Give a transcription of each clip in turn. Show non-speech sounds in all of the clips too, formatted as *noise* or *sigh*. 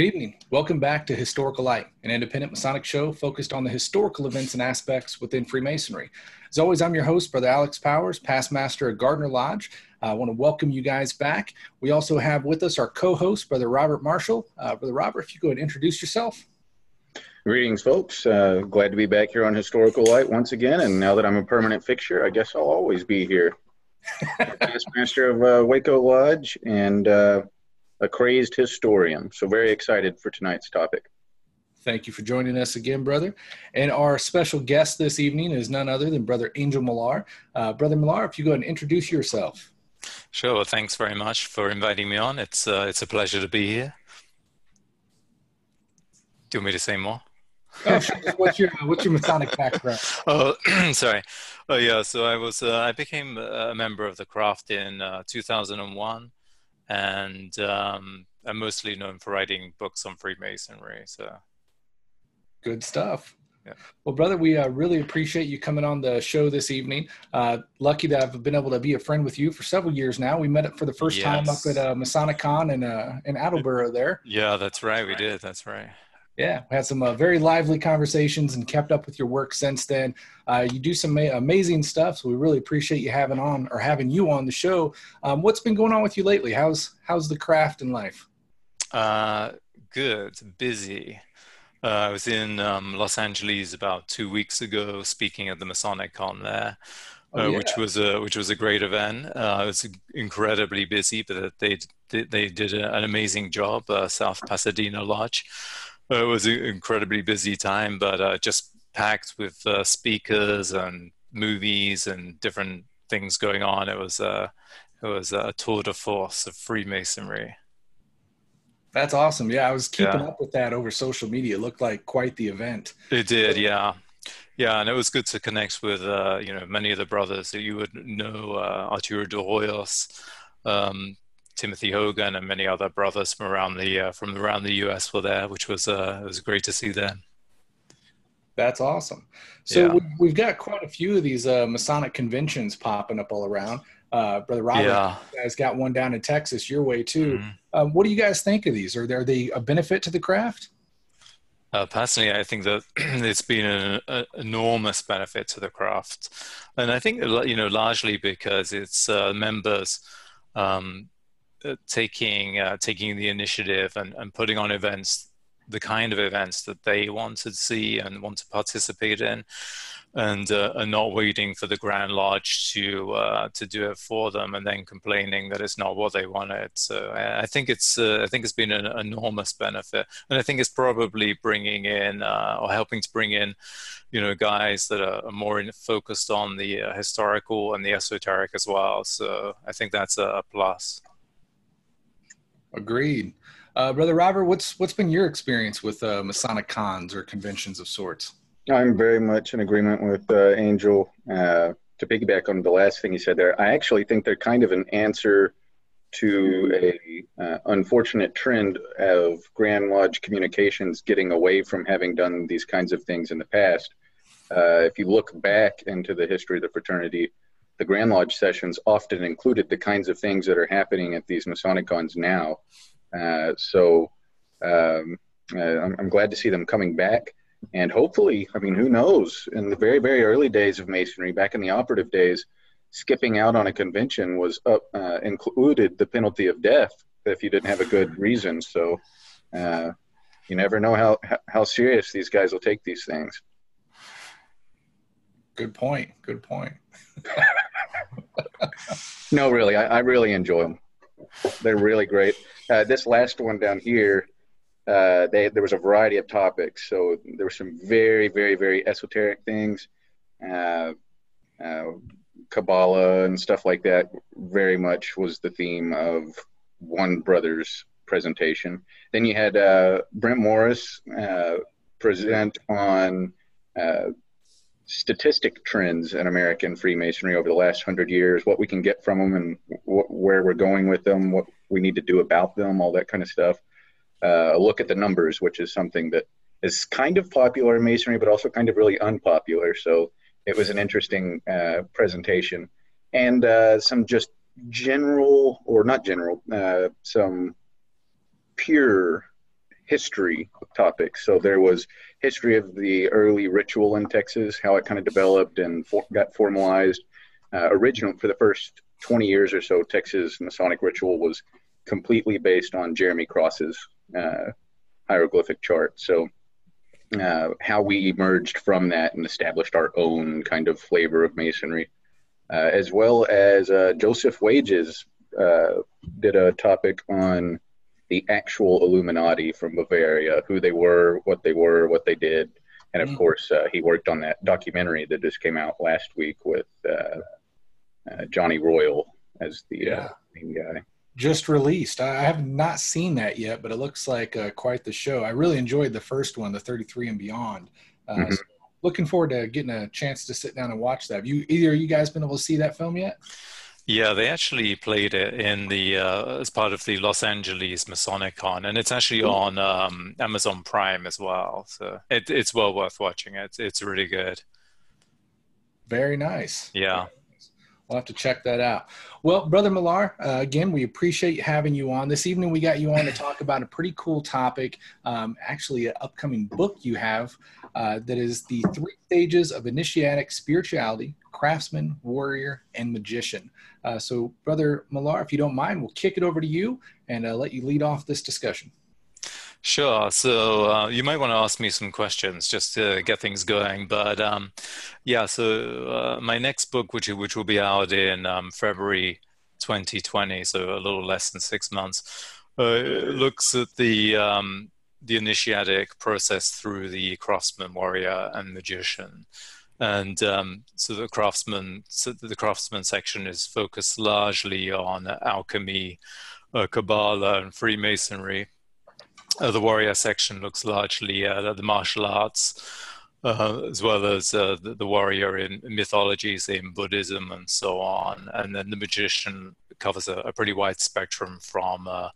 Good evening. Welcome back to Historical Light, an independent Masonic show focused on the historical events and aspects within Freemasonry. As always, I'm your host, Brother Alex Powers, past master at Gardner Lodge. I want to welcome you guys back. We also have with us our co host, Brother Robert Marshall. Uh, Brother Robert, if you go ahead and introduce yourself. Greetings, folks. Uh, glad to be back here on Historical Light once again. And now that I'm a permanent fixture, I guess I'll always be here. *laughs* past master of uh, Waco Lodge and uh, a crazed historian. So, very excited for tonight's topic. Thank you for joining us again, brother. And our special guest this evening is none other than Brother Angel Millar. Uh, brother Millar, if you go and introduce yourself. Sure. Well, thanks very much for inviting me on. It's uh, it's a pleasure to be here. Do you want me to say more? oh, sure. What's your what's your Masonic background? *laughs* Oh, *clears throat* sorry. Oh, yeah. So I was uh, I became a member of the craft in uh, 2001 and um, I'm mostly known for writing books on Freemasonry. So, good stuff. Yeah. Well, brother, we uh, really appreciate you coming on the show this evening. Uh, lucky that I've been able to be a friend with you for several years now. We met up for the first yes. time up at uh, Masonic Con in, uh, in Attleboro there. Yeah, that's right. We did. That's right yeah, we had some uh, very lively conversations and kept up with your work since then. Uh, you do some ma- amazing stuff, so we really appreciate you having on or having you on the show. Um, what's been going on with you lately? How's how's the craft and life? Uh, good, busy. Uh, I was in um, Los Angeles about two weeks ago, speaking at the Masonic Con there. Oh, uh, yeah. which was a which was a great event. Uh, it was incredibly busy, but they they did an amazing job. Uh, South Pasadena Lodge, it was an incredibly busy time, but uh, just packed with uh, speakers and movies and different things going on. It was uh, it was a tour de force of Freemasonry. That's awesome. Yeah, I was keeping yeah. up with that over social media. It looked like quite the event. It did, yeah. Yeah, and it was good to connect with uh, you know many of the brothers that you would know, uh, Arturo de Hoyos, um, Timothy Hogan and many other brothers from around the uh, from around the U.S. were there, which was uh, it was great to see them. That's awesome. So yeah. we've got quite a few of these uh, Masonic conventions popping up all around. Uh, Brother Robert, yeah. guys got one down in Texas your way too. Mm-hmm. Um, what do you guys think of these? Are they, are they a benefit to the craft? Uh, personally, I think that *clears throat* it's been an, an, enormous benefit to the craft, and I think you know largely because its uh, members um, taking uh, taking the initiative and, and putting on events the kind of events that they want to see and want to participate in and uh, and not waiting for the grand lodge to uh, to do it for them and then complaining that it's not what they wanted. So i, think it's uh, i think it's been an enormous benefit. And i think it's probably bringing in uh, or helping to bring in you know guys that are more in, focused on the historical and the esoteric as well. So i think that's a plus Agreed. Uh, Brother Robert, what's what's been your experience with uh, Masonic cons or conventions of sorts? I'm very much in agreement with uh, Angel. Uh, to piggyback on the last thing he said there, I actually think they're kind of an answer to a uh, unfortunate trend of Grand Lodge communications getting away from having done these kinds of things in the past. Uh, if you look back into the history of the fraternity, the Grand Lodge sessions often included the kinds of things that are happening at these Masonic cons now. Uh, so um, uh, I'm, I'm, glad to see them coming back. And hopefully, I mean, who knows? In the very, very early days of Masonry, back in the operative days, skipping out on a convention was up, uh, included the penalty of death if you didn't have a good reason. So uh, you never know how, how serious these guys will take these things. Good point. Good point. *laughs* no, really, I, I, really enjoy them. They're really great. Uh, this last one down here, uh, they, there was a variety of topics. So there were some very, very, very esoteric things, uh, uh, Kabbalah and stuff like that. Very much was the theme of one brother's presentation. Then you had uh, Brent Morris uh, present on statistic trends in American Freemasonry over the last hundred years, what we can get from them, and wh- where we're going with them, what we need to do about them, all that kind of stuff. Uh, look at the numbers, which is something that is kind of popular in Masonry, but also kind of really unpopular. So it was an interesting uh, presentation, and uh, some just general, or not general, uh, some pure history topics. So there was history of the early ritual in Texas, how it kind of developed and for, got formalized. Uh, original for the first 20 years or so, Texas Masonic ritual was completely based on Jeremy Cross's uh, hieroglyphic chart. So uh, how we emerged from that and established our own kind of flavor of masonry, uh, as well as uh, Joseph Wages uh, did a topic on the actual Illuminati from Bavaria, who they were, what they were, what they did. And of mm. course, uh, he worked on that documentary that just came out last week with uh, uh, Johnny Royal as the uh, yeah. main guy. Just released. I have not seen that yet, but it looks like uh, quite the show. I really enjoyed the first one, the 33 and Beyond. Uh, mm-hmm. So looking forward to getting a chance to sit down and watch that. Have you either you guys been able to see that film yet? Yeah, they actually played it in the uh, as part of the Los Angeles Masonic Con, and it's actually on um, Amazon Prime as well. So it, it's well worth watching. It's it's really good. Very nice. Yeah. We'll have to check that out. Well, Brother Millar, uh, again, we appreciate having you on. This evening, we got you on to talk about a pretty cool topic, um, actually, an upcoming book you have uh, that is the three stages of initiatic spirituality craftsman, warrior, and magician. Uh, so, Brother Millar, if you don't mind, we'll kick it over to you and uh, let you lead off this discussion. Sure. So uh, you might want to ask me some questions just to get things going. But um, yeah, so uh, my next book, which which will be out in um, February 2020, so a little less than six months, uh, looks at the um, the initiatic process through the craftsman, warrior, and magician. And um, so the craftsman, so the craftsman section is focused largely on alchemy, uh, Kabbalah, and Freemasonry uh, the warrior section looks largely at the martial arts, uh, as well as uh, the, the, warrior in mythologies in Buddhism and so on. And then the magician covers a, a pretty wide spectrum from uh,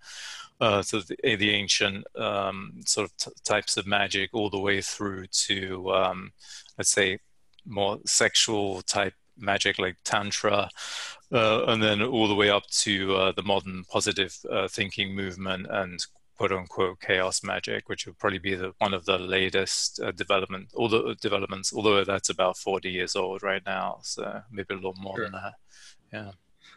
uh, the, the ancient um, sort of t- types of magic all the way through to, um, let's say, more sexual type magic like Tantra. Uh, and then all the way up to uh, the modern positive uh, thinking movement and quote unquote chaos magic, which would probably be the, one of the latest uh, development, all the developments, although that's about 40 years old right now. So maybe a little more sure. than that. Yeah.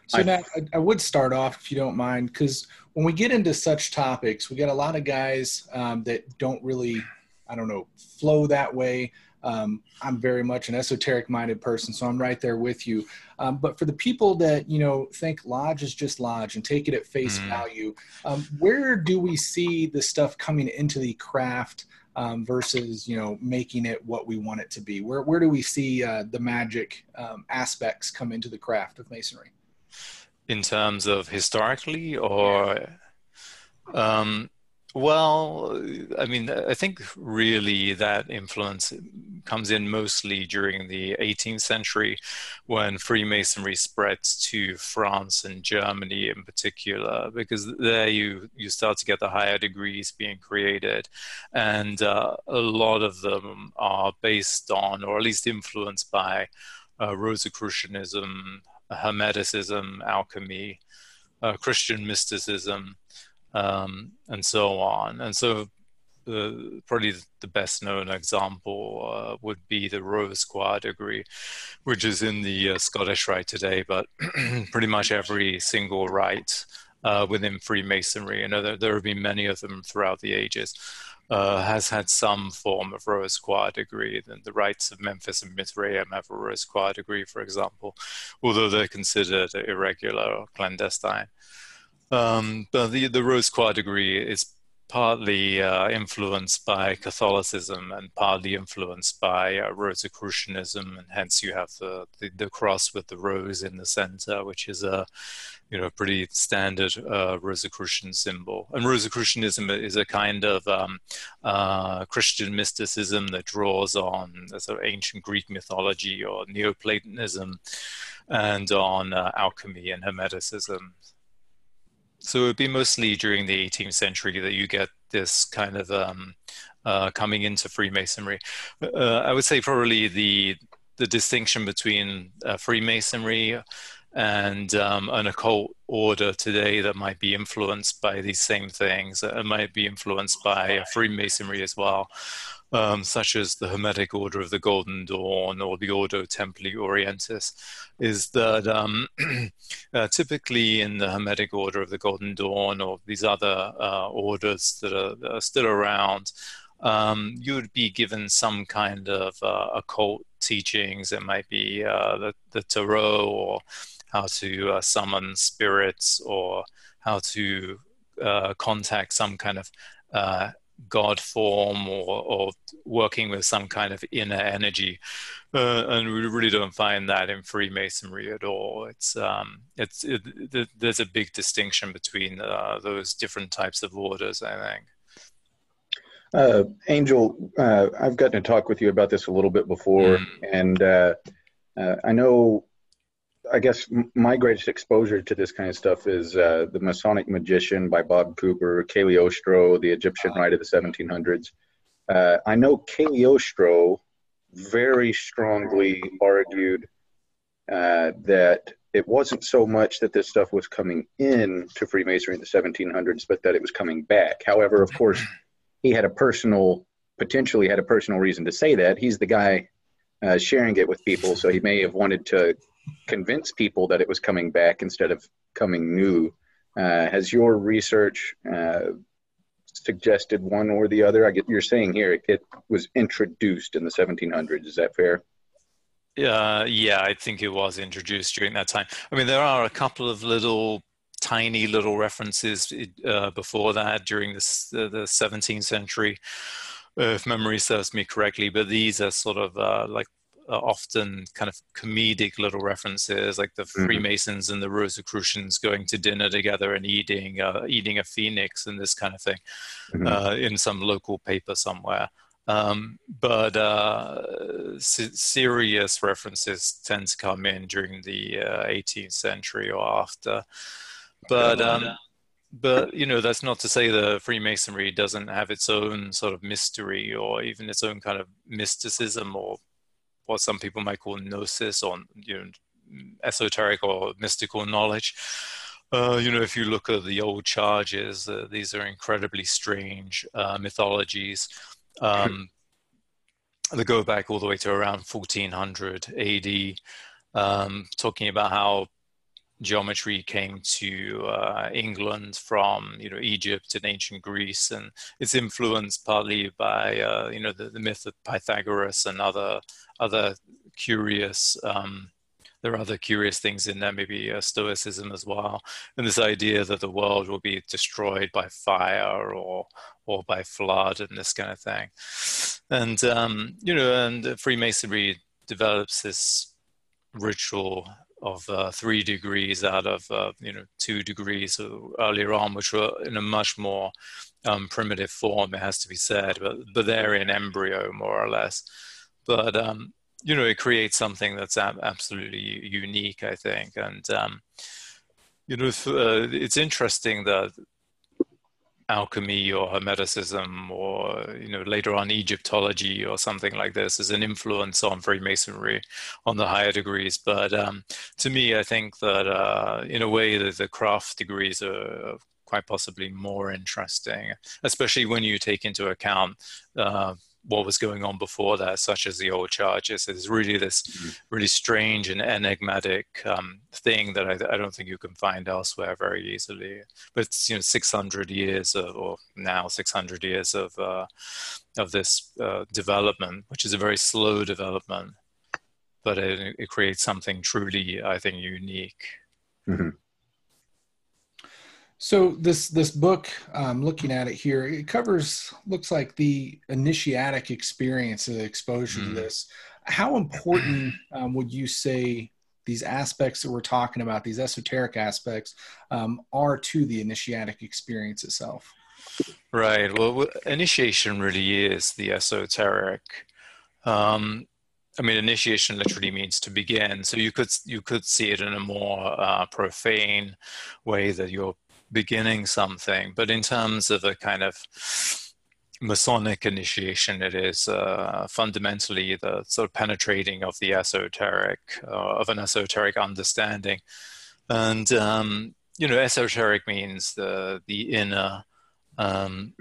So now I, I, would start off, if you don't mind, because when we get into such topics, we get a lot of guys um, that don't really, I don't know, flow that way. Um, I'm very much an esoteric minded person, so I'm right there with you. Um, but for the people that you know think lodge is just lodge and take it at face mm. value, um, where do we see the stuff coming into the craft um, versus you know making it what we want it to be? Where where do we see uh, the magic um, aspects come into the craft of masonry? In terms of historically, or um, well, I mean, I think really that influence comes in mostly during the 18th century when Freemasonry spreads to France and Germany in particular, because there you, you start to get the higher degrees being created. And uh, a lot of them are based on, or at least influenced by, uh, Rosicrucianism, Hermeticism, alchemy, uh, Christian mysticism um, and so on. And so, uh, probably the best known example uh, would be the Rose Croix degree, which is in the uh, Scottish Rite today, but *clears throat* pretty much every single rite uh, within Freemasonry, know, there, there, have been many of them throughout the ages. Uh, has had some form of Rose Croix degree. Then the rites of Memphis and Misraim have a Rose Croix degree, for example, although they're considered irregular or clandestine. Um, but the, the Rose Croix degree is partly uh, influenced by Catholicism and partly influenced by uh, Rosicrucianism, and hence you have the, the, the cross with the rose in the center, which is a you know pretty standard uh, Rosicrucian symbol. And Rosicrucianism is a kind of um, uh, Christian mysticism that draws on sort of ancient Greek mythology or Neoplatonism, and on uh, alchemy and Hermeticism. So it would be mostly during the 18th century that you get this kind of um, uh, coming into Freemasonry. Uh, I would say probably the the distinction between uh, Freemasonry and um, an occult order today that might be influenced by these same things. It might be influenced by Freemasonry as well um, such as the Hermetic Order of the Golden Dawn or the Ordo Templi Orientis, is that um, *clears throat* uh, typically in the Hermetic Order of the Golden Dawn or these other uh, orders that are, that are, still around, um, you would be given some kind of uh, occult teachings. It might be uh, the, the, tarot or how to uh, summon spirits or how to uh, contact some kind of God form or, or working with some kind of inner energy. Uh, and we really don't find that in Freemasonry at all. It's um, it's it, it, there's a big distinction between uh, those different types of orders. I think. Uh, Angel, uh, I've gotten to talk with you about this a little bit before, mm. and uh, uh, I know I guess my greatest exposure to this kind of stuff is uh, the Masonic Magician by Bob Cooper, Cagliostro, the Egyptian Rite of the 1700s. Uh, I know Cagliostro very strongly argued uh, that it wasn't so much that this stuff was coming in to Freemasonry in the 1700s, but that it was coming back. However, of course, he had a personal, potentially had a personal reason to say that. He's the guy uh, sharing it with people, so he may have wanted to convince people that it was coming back instead of coming new. Uh, has your research uh, suggested one or the other? I get you're saying here it, it was introduced in the 1700s. Is that fair? Uh, yeah, I think it was introduced during that time. I mean, there are a couple of little tiny little references uh, before that during this, uh, the 17th century, if memory serves me correctly. But these are sort of uh, like uh, often kind of comedic little references, like the mm-hmm. Freemasons and the Rosicrucians going to dinner together and eating uh, eating a phoenix and this kind of thing mm-hmm. uh, in some local paper somewhere. Um, but uh, serious references tend to come in during the 18th uh, century or after. But um, but you know that's not to say that Freemasonry doesn't have its own sort of mystery or even its own kind of mysticism or what some people might call gnosis or you know, esoteric or mystical knowledge. Uh, you know, if you look at the old charges, uh, these are incredibly strange uh, mythologies. Um, *laughs* they go back all the way to around 1400 AD, um, talking about how geometry came to uh, England from you know Egypt and ancient Greece, and it's influenced partly by uh, you know the, the, myth of Pythagoras and other other curious. Um, there are other curious things in there, maybe uh, Stoicism as well, and this idea that the world will be destroyed by fire or or by flood and this kind of thing, and um, you know, and Freemasonry develops this ritual of uh, three degrees out of uh, you know two degrees earlier on, which were in a much more um, primitive form. It has to be said, but but they're in embryo more or less. But um, you know, it creates something that's ab- absolutely unique, I think, and um, you know, uh, it's interesting that alchemy or hermeticism or you know later on egyptology or something like this is an influence on freemasonry on the higher degrees. But um, to me i think that uh, in a way that the craft degrees are quite possibly more interesting especially when you take into account uh, what was going on before that, such as the old charges. It's really this mm-hmm. really strange and enigmatic um, thing that I, I, don't think you can find elsewhere very easily. But it's you know 600 years of, or now 600 years of uh, of this uh, development, which is a very slow development, but it, it creates something truly, I think, unique. Mm-hmm. So this this book, um, looking at it here, it covers looks like the initiatic experience, the exposure mm. to this. How important um, would you say these aspects that we're talking about, these esoteric aspects, um, are to the initiatic experience itself? Right. Well, initiation really is the esoteric. Um, I mean, initiation literally means to begin. So you could you could see it in a more uh, profane way that you're beginning something. But in terms of a kind of Masonic initiation. It is uh, fundamentally the sort of penetrating of the esoteric, uh, of an esoteric understanding. And, um, you know, esoteric means the, the inner. Um,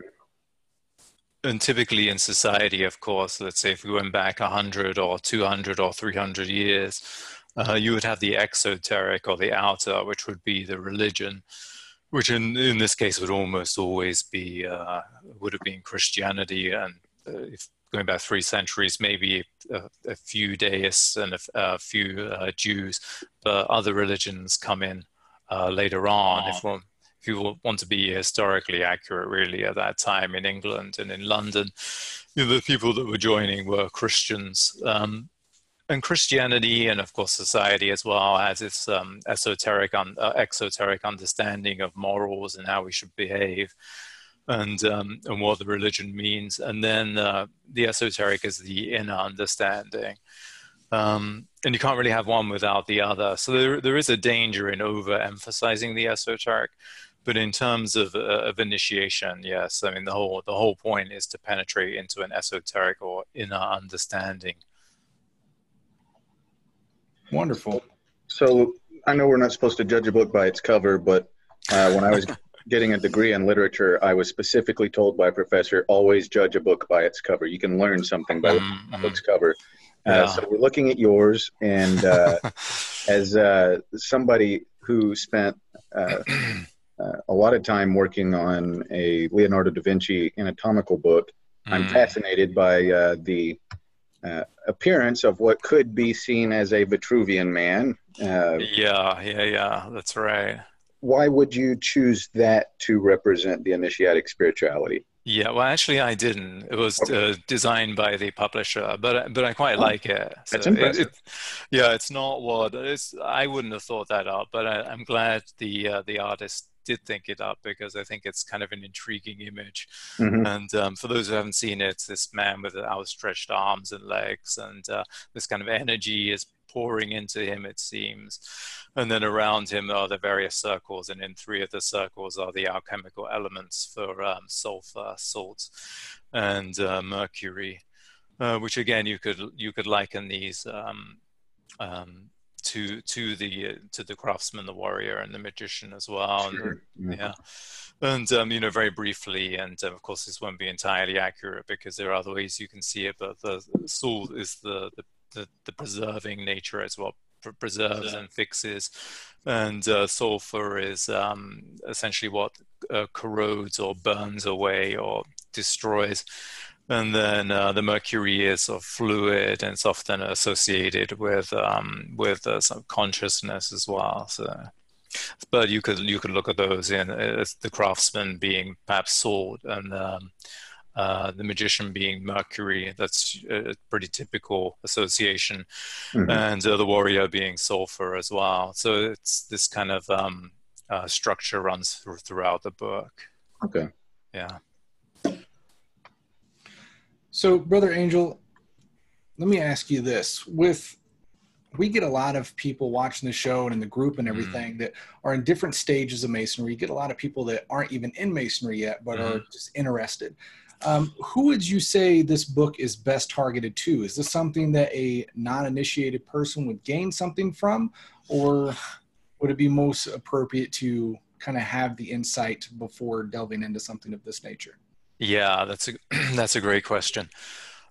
and typically in society, of course, let's say if we went back 100 or 200 or 300 years, uh, you would have the exoteric or the outer, which would be the religion which in, in this case would almost always be uh, would have been Christianity, and uh, if going back three centuries, maybe a, a few deists and a, a few uh, Jews, but other religions come in uh, later on. If one, if you want to be historically accurate, really at that time in England and in London, you know, the people that were joining were Christians. Um, and Christianity and of course society as well has its um, esoteric un- uh, exoteric understanding of morals and how we should behave and um, and what the religion means. And then uh, the esoteric is the inner understanding. Um, and you can't really have one without the other. So there, there is a danger in overemphasizing the esoteric. But in terms of, uh, of initiation yes i mean the whole the whole point is to penetrate into an esoteric or inner understanding Wonderful. So I know we're not supposed to judge a book by its cover, but uh, when I was *laughs* getting a degree in literature, I was specifically told by a professor always judge a book by its cover. You can learn something by mm-hmm. the book's cover. Uh, yeah. so we're looking at yours, and uh, *laughs* as uh, somebody who spent uh, uh, a lot of time working on a Leonardo da Vinci anatomical book, mm. I'm fascinated by the uh, appearance of what could be seen as a Vitruvian man. Uh, yeah, yeah, yeah, that's right. Why would you choose that to represent the initiatic spirituality? Yeah, well, actually, I didn't. It was uh, designed by the publisher, but but I quite oh, like it. So that's impressive. It, it, yeah, it's not what it's. I wouldn't have thought that up, but I, am glad the uh, the artist did think it up because I think it's kind of an intriguing image. Mm-hmm. And um, for those who haven't seen it, this man with outstretched arms and legs, and uh, this kind of energy is pouring into him, it seems. And then around him are the various circles, and in three of the circles are the alchemical elements for um, sulfur, salt, and uh, mercury. Uh, which again you could you could liken these um, um, to to the uh, to the craftsman, the warrior, and the magician as well. Sure. And, mm-hmm. Yeah, and um, you know, very briefly, and uh, of course, this won't be entirely accurate because there are other ways you can see it. But the soul is the the, the, the preserving nature as well preserves yeah. and fixes, and uh, sulfur is um, essentially what uh, corrodes or burns away or destroys and then uh, the mercury is of fluid and it's often associated with um, with uh, some consciousness as well. So, but you could you could look at those in as the craftsman being perhaps salt and um, uh, the magician being Mercury. That's a pretty typical association, mm-hmm. and uh, the warrior being sulfur as well. So it's this kind of um, uh, structure runs through, throughout the book. Okay. Yeah. So, Brother Angel, let me ask you this. With we get a lot of people watching the show and in the group and mm-hmm. everything mm. that are in different stages of masonry. You get a lot of people that aren't even in masonry yet, but mm. are mm-hmm. just interested. Um, who would you say this book is best targeted to? Is this something that a non-initiated person would gain something from, or would it be most appropriate to kind of have the insight before delving into something of this nature? Yeah, that's a *clears throat* that's a great question.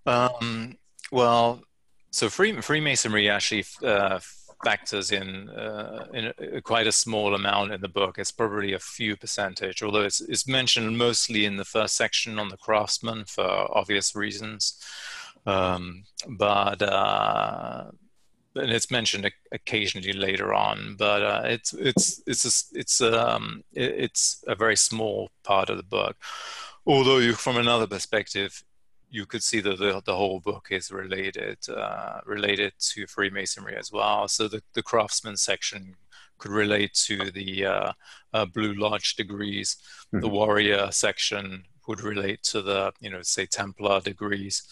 Um, well, so free, Freemasonry actually uh, factors in uh, in a, quite a small amount in the book. It's probably a few percentage, although it's, it's mentioned mostly in the first section on the craftsman for obvious reasons. Um, but uh, and it's mentioned occasionally later on. But uh, it's it's it's a, it's um, it's a very small part of the book although you, from another perspective, you could see that the, the whole book is related uh, related to Freemasonry as well. So the, the craftsman section could relate to the uh, uh, Blue Lodge degrees. Mm-hmm. The warrior section would relate to the you know say Templar degrees,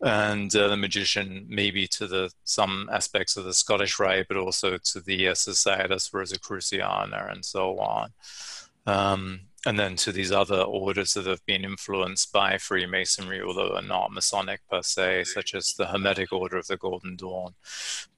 and uh, the magician maybe to the some aspects of the Scottish Rite, but also to the uh, Societas Rosicruciana and so on. Um, and then to these other orders that have been influenced by Freemasonry, although are not Masonic per se, such as the Hermetic Order of the Golden Dawn.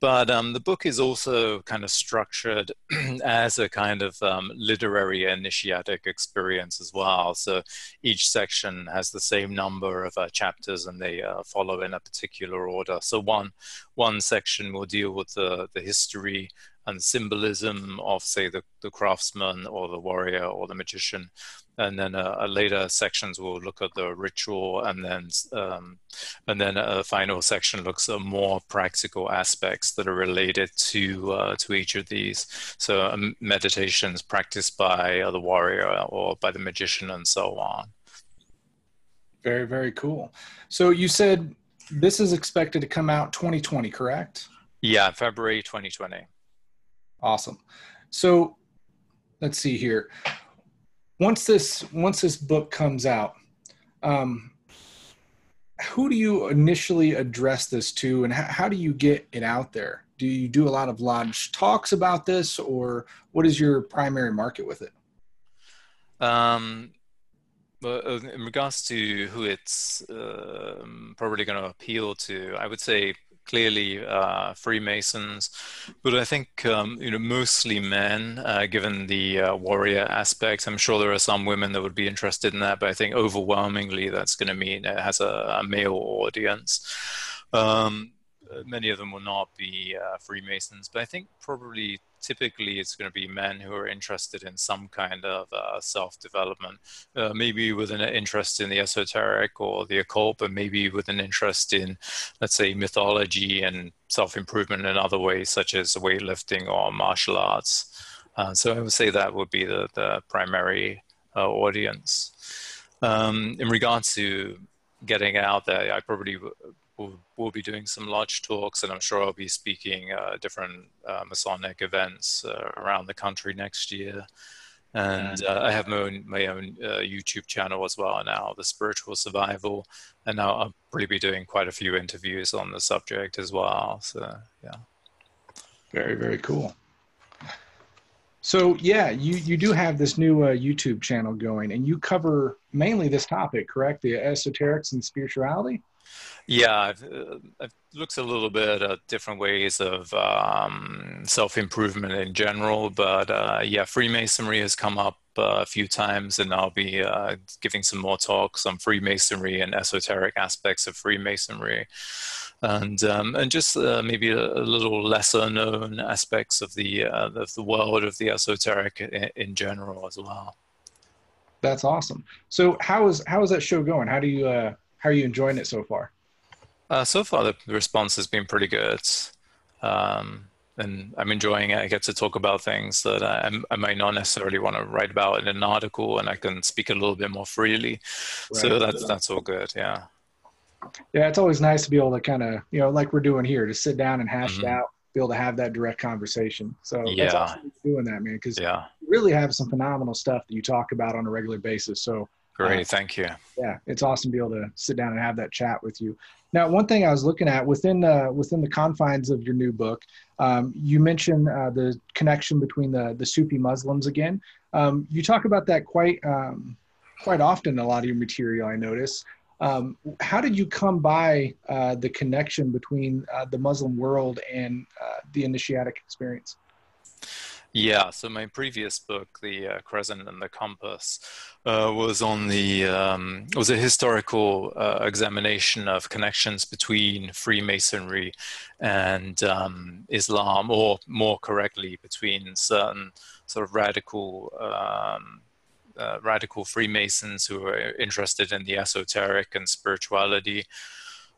But um, the book is also kind of structured *clears throat* as a kind of um, literary initiatic experience as well. So each section has the same number of uh, chapters, and they uh, follow in a particular order. So one one section will deal with the the history and symbolism of, say, the, the craftsman or the warrior or the magician. And then uh, later sections will look at the ritual, and then um, and then a final section looks at more practical aspects that are related to uh, to each of these. So um, meditations practiced by uh, the warrior or by the magician, and so on. Very very cool. So you said this is expected to come out 2020, correct? Yeah, February 2020. Awesome. So let's see here. Once this once this book comes out, um, who do you initially address this to, and how, how do you get it out there? Do you do a lot of lodge talks about this, or what is your primary market with it? Um, uh, in regards to who it's um, probably going to appeal to, I would say clearly uh, Freemasons, but I think um, you know mostly men, uh, given the uh, warrior aspects. I'm sure there are some women that would be interested in that, but I think overwhelmingly that's going to mean it has a, a male audience. Um, many of them will not be uh, Freemasons, but I think probably typically it's going to be men who are interested in some kind of uh, self-development, uh, maybe with an interest in the esoteric or the occult, but maybe with an interest in, let's say, mythology and self-improvement in other ways, such as weightlifting or martial arts. Uh, so I would say that would be the, the primary uh, audience. Um, in regards to getting out there, I probably we'll, we'll be doing some lodge talks, and I'm sure I'll be speaking uh, different uh, Masonic events uh, around the country next year. And uh, I have my own my own uh, YouTube channel as well now, the Spiritual Survival, and now I'll probably be doing quite a few interviews on the subject as well. So yeah, very very cool. So yeah, you you do have this new uh, YouTube channel going, and you cover mainly this topic, correct? The esoterics and spirituality. Yeah, uh, I've, looked a little bit at different ways of um, self improvement in general, but uh, yeah, Freemasonry has come up uh, a few times, and I'll be uh, giving some more talks on Freemasonry and esoteric aspects of Freemasonry, and um, and just uh, maybe a, little lesser known aspects of the uh, of the world of the esoteric in, in general as well. That's awesome. So how is how is that show going? How do you how are you enjoying it so far? Uh, so far, the response has been pretty good. Um, and I'm enjoying it. I get to talk about things that I, I might not necessarily want to write about in an article, and I can speak a little bit more freely. Right. So that's that's all good. Yeah. Yeah, it's always nice to be able to kind of you know like we're doing here, to sit down and hash mm-hmm. it out, be able to have that direct conversation. So yeah, that's awesome doing that, man, because yeah. you really have some phenomenal stuff that you talk about on a regular basis. So Great, uh, thank you. Yeah, it's awesome to be able to sit down and have that chat with you. Now, one thing I was looking at within the within the confines of your new book, um, you mentioned uh, the connection between the the Sufi Muslims again. Um, you talk about that quite um, quite often in a lot of your material. I notice. Um, how did you come by uh, the connection between uh, the Muslim world and uh, the initiatic experience? Yeah, so my previous book, The uh, Crescent and the Compass, uh, was on the um, was a historical uh, examination of connections between Freemasonry and um, Islam, or more correctly, between certain sort of radical. Um, uh, radical Freemasons who are interested in the esoteric and spirituality,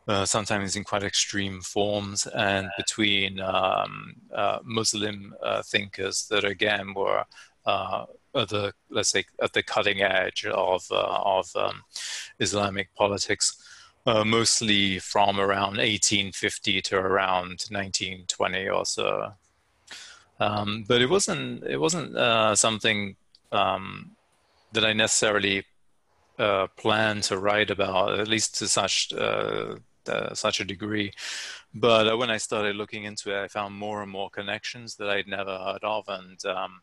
uh, sometimes in quite extreme forms, and between um, uh, Muslim uh, thinkers that again were uh, at the let's say at the cutting edge of uh, of um, Islamic politics. mostly from around 1850 to around 1920 or so, um, but it wasn't it wasn't something um, that I necessarily uh, plan to write about, at least to such uh, uh, such a degree. But uh, when I started looking into it, I found more and more connections that I'd never heard of, and um,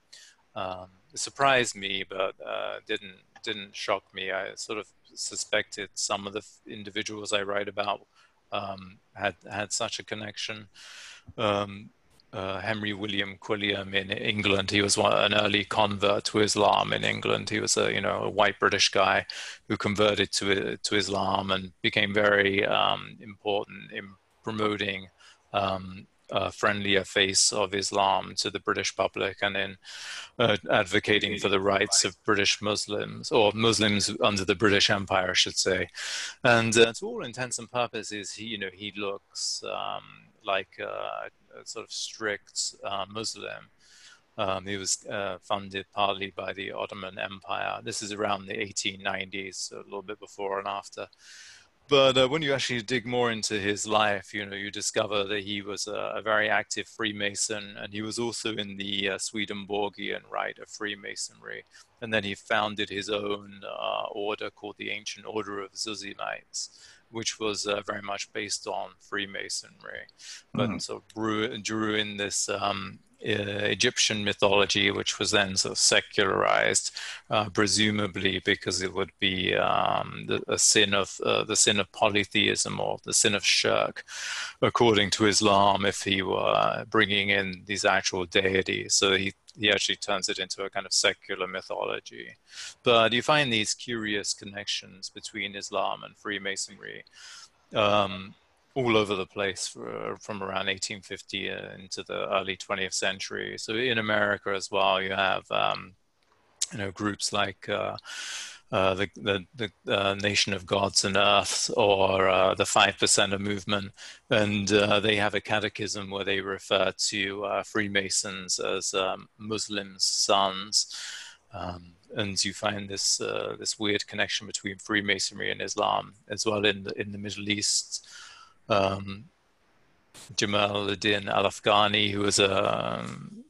um, surprised me, but uh, didn't didn't shock me. I sort of suspected some of the individuals I write about um, had had such a connection. Um, uh, Henry William Quilliam in England. He was one, an early convert to Islam in England. He was a you know a white British guy who converted to to Islam and became very um, important in promoting um, a friendlier face of Islam to the British public and in uh, advocating for the rights of British Muslims or Muslims under the British Empire, I should say. And uh, to all intents and purposes, he you know he looks um, like a, a, sort of strict uh, Muslim. Um, he was uh, funded partly by the Ottoman Empire. This is around the 1890s, so a little bit before and after. But uh, when you actually dig more into his life, you know, you discover that he was a, a very active Freemason, and he was also in the uh, Swedenborgian rite of Freemasonry. And then he founded his own uh, order called the Ancient Order of Zuzimites, which was uh, very much based on Freemasonry, but mm. sort of drew, drew in this um, Egyptian mythology, which was then sort of secularized, uh, presumably because it would be um, the, a sin of uh, the sin of polytheism or the sin of shirk, according to Islam, if he were bringing in these actual deities. So he he actually turns it into a kind of secular mythology. But you find these curious connections between Islam and Freemasonry. Um, all over the place for, from around 1850 uh, into the early 20th century. So in America as well, you have um, you know groups like uh, uh, the the, the uh, Nation of Gods and Earths or uh, the Five Percenter Movement, and uh, they have a catechism where they refer to Freemasons as um, Muslims' sons. Um, and you find this this weird connection between Freemasonry and Islam as well in the, in the Middle East um, Jamaluddin al-Afghani, who was a um,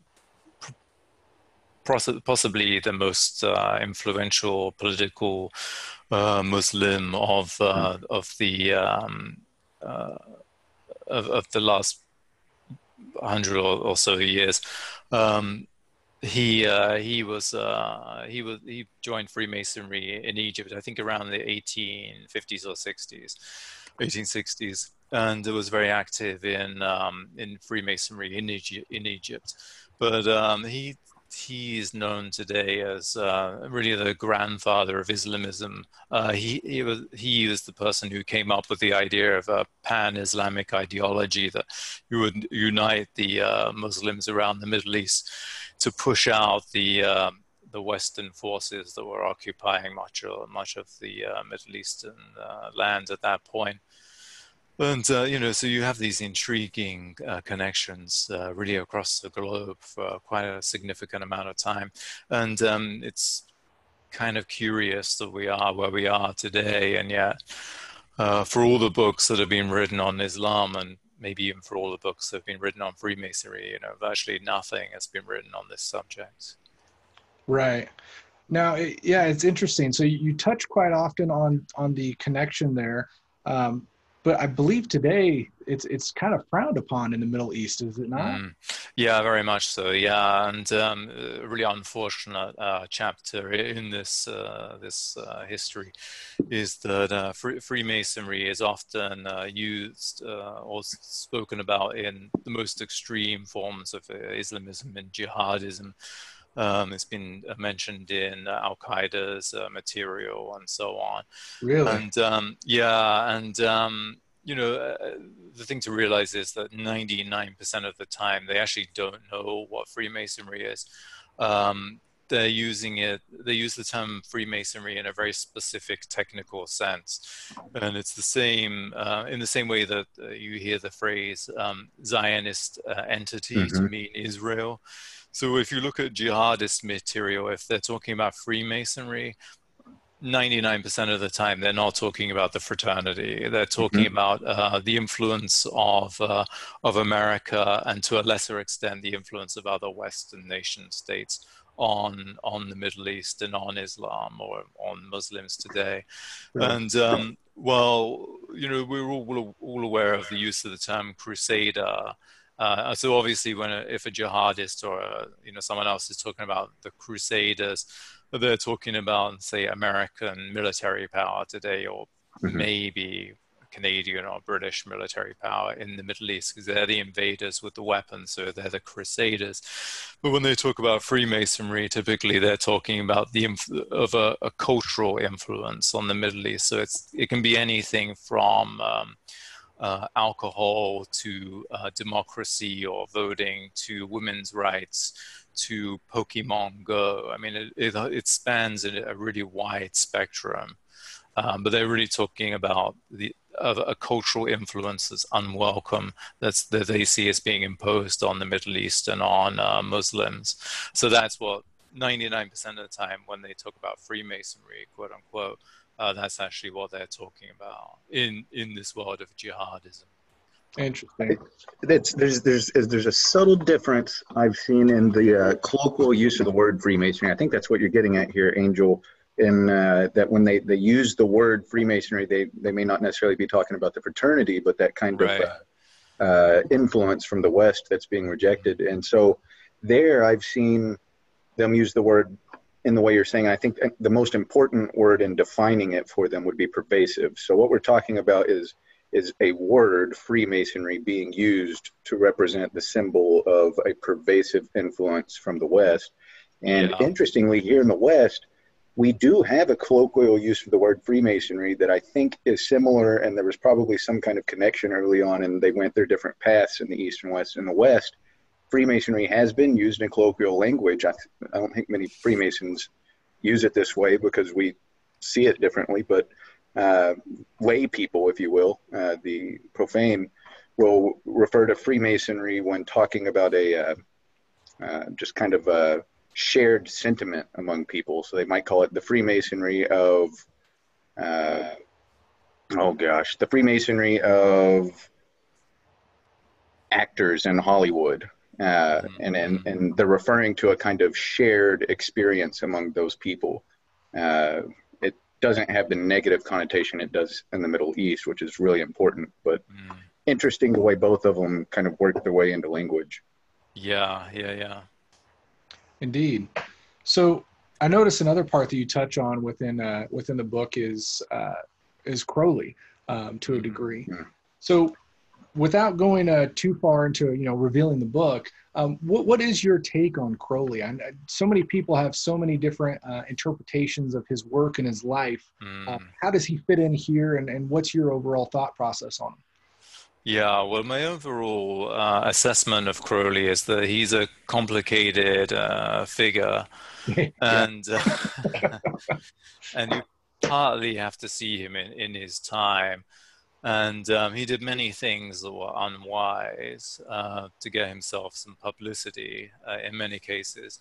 possibly the most uh, influential political uh, Muslim of uh, mm. of the um, uh, of, of, the last hundred or, or, so years. Um, he uh, he was uh, he was he joined Freemasonry in Egypt, I think around the 1850s or 60s, 1860s and was very active in um, in Freemasonry in Egypt. In Egypt. But um, he he is known today as uh, really the grandfather of Islamism. Uh, he, he was he was the person who came up with the idea of a pan-Islamic ideology that you would unite the uh, Muslims around the Middle East to push out the um, the Western forces that were occupying much of much of the uh, Middle Eastern uh, lands at that point and uh, you know so you have these intriguing uh, connections uh, really across the globe for quite a significant amount of time. And um, it's kind of curious that we are where we are today and yet uh, for all the books that have been written on islam and maybe even for all the books that have been written on freemasonry you know virtually nothing has been written on this subject. Right. Now yeah it's interesting. So you touch quite often on on the connection there. Um, but I believe today it's it's kind of frowned upon in the Middle East, is it not? Mm. Yeah, very much so. Yeah, and um, really unfortunate uh, chapter in this uh, this uh, history is that uh, Freemasonry is often uh, used uh, or spoken about in the most extreme forms of Islamism and jihadism. Um, it's been uh, mentioned in uh, Al Qaeda's uh, material and so on. Really? And um, yeah, and um, you know, uh, the thing to realize is that 99% of the time they actually don't know what Freemasonry is. Um, they're using it, they use the term Freemasonry in a very specific technical sense. And it's the same, uh, in the same way that uh, you hear the phrase um, Zionist entity mm-hmm. to mean Israel so if you look at jihadist material, if they're talking about Freemasonry, 99% of the time they're not talking about the fraternity. They're talking mm-hmm. about uh, the influence of uh, of America and to a lesser extent the influence of other western nation states on on the Middle East and on Islam or on Muslims today. And um, well you know we're all, all aware of the use of the term crusader Uh, so obviously, when a, if a jihadist or a, you know someone else is talking about the Crusaders, they're talking about say American military power today, or mm-hmm. maybe Canadian or British military power in the Middle East because they're the invaders with the weapons, so they're the crusaders. But when they talk about Freemasonry, typically they're talking about the inf- of a, a, cultural influence on the Middle East. So it's it can be anything from um, uh, alcohol to uh, democracy or voting to women's rights to Pokemon Go. I mean, it, it, it spans a really wide spectrum. Um, but they're really talking about the of a cultural influence that's unwelcome that's that they see as being imposed on the Middle East and on uh, Muslims. So that's what 99% of the time when they talk about Freemasonry, quote unquote, uh, that's actually what they're talking about in in this world of jihadism. Interesting. It's, there's there's there's a subtle difference I've seen in the uh, colloquial use of the word Freemasonry. I think that's what you're getting at here, Angel in uh, that when they, they use the word Freemasonry, they, they may not necessarily be talking about the fraternity, but that kind right. of uh, uh, influence from the West that's being rejected. And so there I've seen them use the word in the way you're saying. I think the most important word in defining it for them would be pervasive. So what we're talking about is is a word Freemasonry being used to represent the symbol of a pervasive influence from the West. And yeah. interestingly, here in the West, we do have a colloquial use for the word Freemasonry that I think is similar, and there was probably some kind of connection early on, and they went their different paths in the East and West. In the West, Freemasonry has been used in colloquial language. I, I don't think many Freemasons use it this way because we see it differently, but uh, lay people, if you will, uh, the profane, will refer to Freemasonry when talking about a uh, uh just kind of a shared sentiment among people. So they might call it the Freemasonry of, uh, oh gosh, the Freemasonry of actors in Hollywood. Uh, mm-hmm. and, and, and they're referring to a kind of shared experience among those people. Uh, it doesn't have the negative connotation it does in the Middle East, which is really important. But mm. interesting the way both of them kind of work their way into language. Yeah, yeah, yeah. Indeed. So I noticed another part that you touch on within uh, within the book is uh, is Crowley um, to a mm-hmm. degree. Mm-hmm. So without going uh, too far into you know revealing the book, um, what what is your take on Crowley? And so many people have so many different uh, interpretations of his work and his life. Mm. how does he fit in here, and, and what's your overall thought process on him? Yeah, well, my overall uh, assessment of Crowley is that he's a complicated uh, figure, *laughs* and uh, *laughs* and you partly have to see him in, in his time. And um, he did many things that were unwise uh, to get himself some publicity uh, in many cases.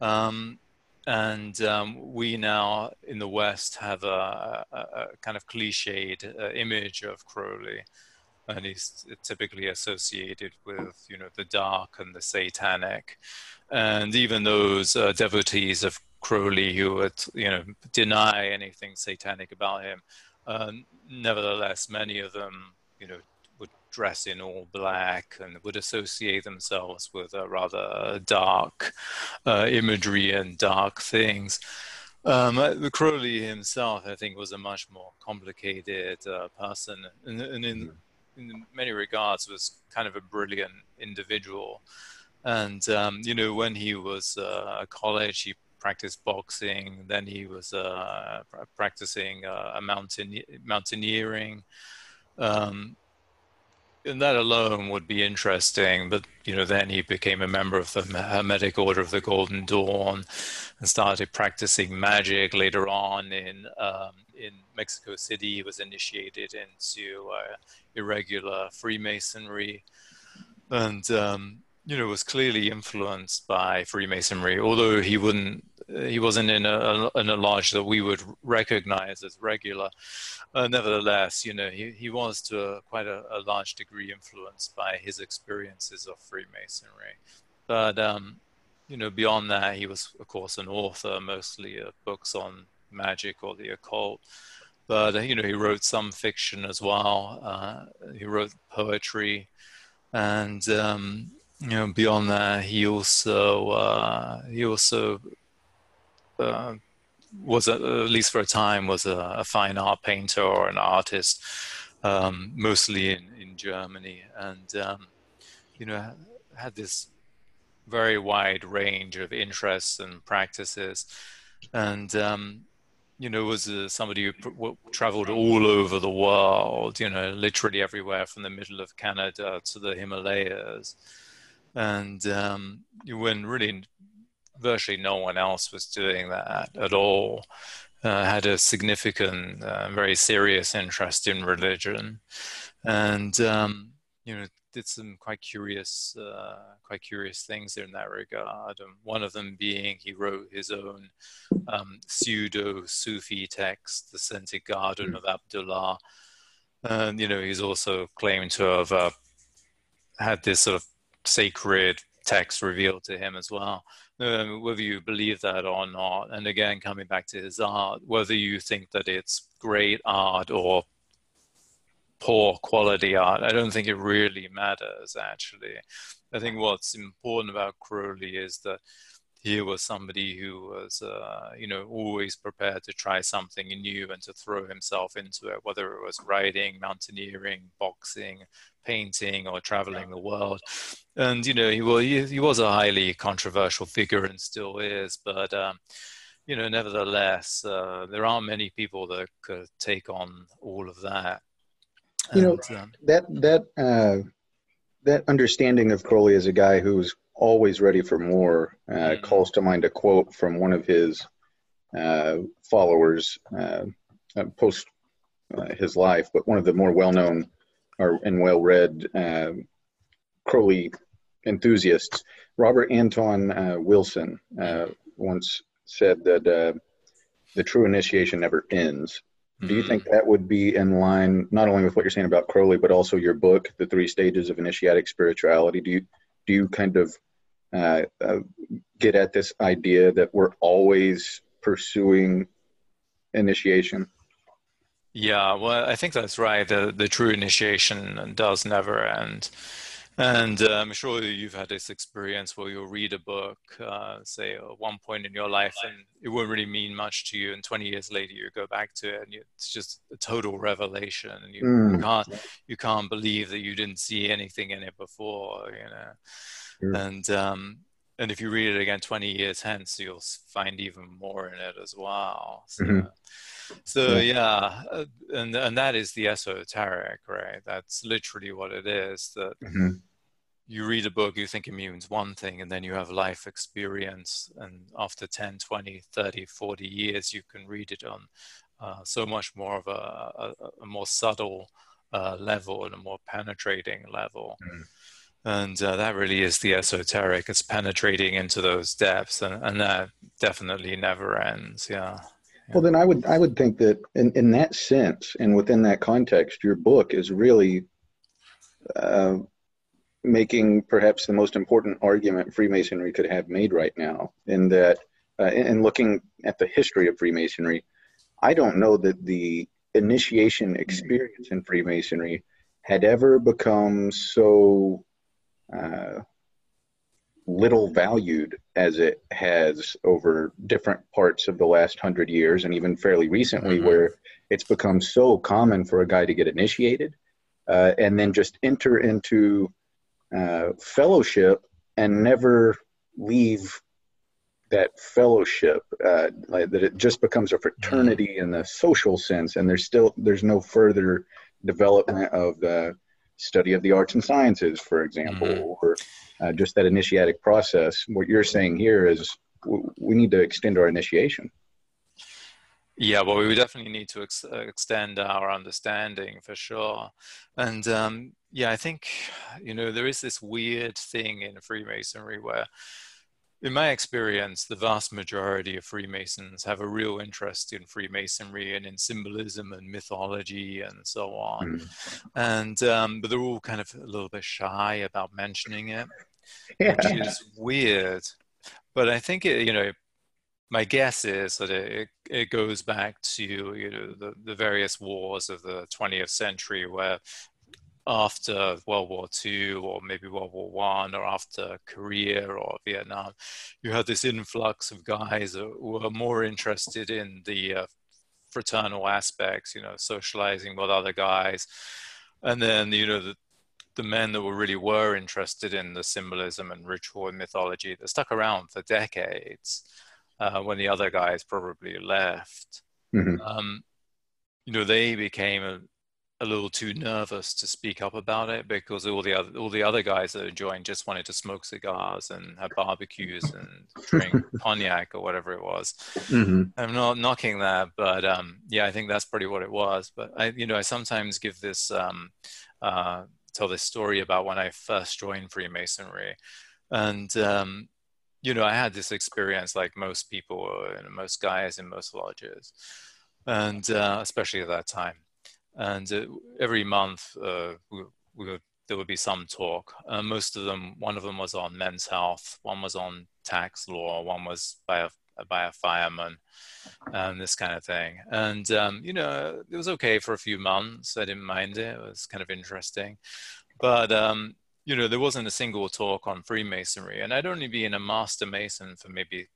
Um, and um, we now in the West have a, a, a kind of cliched uh, image of Crowley and he's typically associated with you know the dark and the satanic and even those uh, devotees of crowley who would you know deny anything satanic about him uh, nevertheless many of them you know would dress in all black and would associate themselves with a rather dark uh, imagery and dark things um, uh, Crowley himself, I think, was a much more complicated uh, person, and, and in in many regards was kind of a brilliant individual. And um, you know, when he was uh, at college, he practiced boxing. Then he was uh, practicing uh, mountain mountaineering. Um, and that alone would be interesting. But you know, then he became a member of the Hermetic Order of the Golden Dawn and started practicing magic. Later on, in um, in Mexico City, he was initiated into uh, irregular Freemasonry, and um, you know was clearly influenced by Freemasonry. Although he wouldn't, he wasn't in a in a lodge that we would recognize as regular. Uh, nevertheless, you know, he, he was to a, quite a, a, large degree influenced by his experiences of Freemasonry. But, um, you know, beyond that, he was, of course, an author, mostly of books on magic or the occult. But, you know, he wrote some fiction as well. Uh, he wrote poetry. and um, you know beyond that, he also uh, he also uh, was at least for a time was a, a, fine art painter or an artist, um, mostly in in Germany, and um, you know had this very wide range of interests and practices, and um, you know was uh, somebody who pr- traveled all over the world, you know, literally everywhere from the middle of Canada to the Himalayas, and um, when really virtually no one else was doing that at all. Uh, had a significant, uh, very serious interest in religion, and um, you know did some quite curious, uh, quite curious things in that regard. Um, one of them being he wrote his own um, pseudo Sufi text, "The Scented Garden mm. of Abdullah." And you know, he's also claimed to have uh, had this sort of sacred text revealed to him as well. Um, whether you believe that or not, and again, coming back to his art, whether you think that it's great art or poor quality art. I don't think it really matters, actually. I think what's important about Crowley is that he was somebody who was, uh, you know, always prepared to try something new and to throw himself into it, whether it was writing, mountaineering, boxing, painting, or traveling the world. And you know, he was he, he was a highly controversial figure and still is, but. Um, you know, nevertheless, uh, there aren't many people that could take on all of that you know um, that that uh, that understanding of Crowley as a guy who's always ready for more uh, mm-hmm. calls to mind a quote from one of his uh, followers uh, uh, post uh, his life, but one of the more well-known or and well-read Crowley enthusiasts, Robert Anton Wilson, once said that the true initiation never ends. Do you think mm-hmm. that would be in line not only with what you're saying about Crowley, but also your book, The Three Stages of Initiatic Spirituality? Do you do you kind of uh, uh, get at this idea that we're always pursuing initiation? Yeah, well, I think that's right. The the true initiation does never end. And uh, I'm sure you've had this experience where you'll read a book, uh, say at one point in your life, and it won't really mean much to you. And 20 years later, you go back to it, and you, it's just a total revelation, and you, mm. you, can't you can't believe that you didn't see anything in it before, you know. Mm. And um, and if you read it again 20 years hence, you'll find even more in it as well. So, mm-hmm. So yeah, yeah uh, and and that is the esoteric, right? That's literally what it is. That mm-hmm you read a book, you think it means one thing, and then you have life experience. And after 10, 20, 30, 40 years, you can read it on uh, so much more of a, a, a more subtle uh, level and a more penetrating level. Mm. And uh, that really is the esoteric. It's penetrating into those depths, and, and that definitely never ends. Yeah. Well, then I would I would think that in, in that sense and within that context, your book is really uh, making perhaps the most important argument Freemasonry could have made right now, in that, uh, in looking at the history of Freemasonry, I don't know that the initiation experience in Freemasonry had ever become so uh, little valued as it has over different parts of the last hundred years, and even fairly recently, mm-hmm. where it's become so common for a guy to get initiated uh, and then just enter into uh, fellowship and never leave that fellowship uh, like that it just becomes a fraternity in the social sense and there's still there's no further development of the study of the arts and sciences for example mm-hmm. or uh, just that initiatic process what you're saying here is we need to extend our initiation yeah, well, we definitely need to ex- extend our understanding for sure. And um, yeah, I think, you know, there is this weird thing in Freemasonry where, in my experience, the vast majority of Freemasons have a real interest in Freemasonry and in symbolism and mythology and so on. Mm. And, um, but they're all kind of a little bit shy about mentioning it, yeah. which is weird. But I think it, you know, my guess is that it, it goes back to you know the, the various wars of the 20th century where after World War II or maybe World War One or after Korea or Vietnam, you had this influx of guys who were more interested in the uh, fraternal aspects, you know, socializing with other guys, and then you know the the men that were really were interested in the symbolism and ritual and mythology that stuck around for decades uh, when the other guys probably left. Mm-hmm. Um, you know, they became a, little too nervous to speak up about it because all the other all the other guys that joined just wanted to smoke cigars and have barbecues *laughs* and drink cognac or whatever it was. Mm-hmm. I'm not knocking that, but um, yeah, I think that's pretty what it was. But I, you know, I sometimes give this um, uh, tell this story about when I first joined Freemasonry, and um, you know, I had this experience like most people and most guys in most lodges, and uh, especially at that time and uh, every month uh, we, we there would be some talk. Uh, most of them, one of them was on men's health, one was on tax law, one was by a by a fireman, and this kind of thing. And um, you know, it was okay for a few months. I didn't mind it. It was kind of interesting, but um, you know, there wasn't a single talk on Freemasonry, and I'd only been a master mason for maybe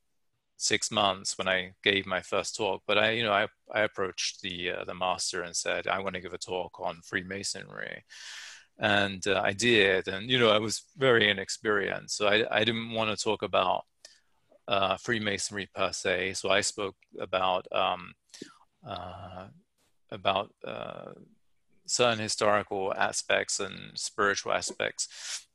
six months when I gave my first talk. But I, you know, I, I approached the uh, the master and said, I want to give a talk on Freemasonry, and uh, I did. And you know, I was very inexperienced, so I I didn't want to talk about uh, Freemasonry per se. So I spoke about um, uh, about uh, certain historical aspects and spiritual aspects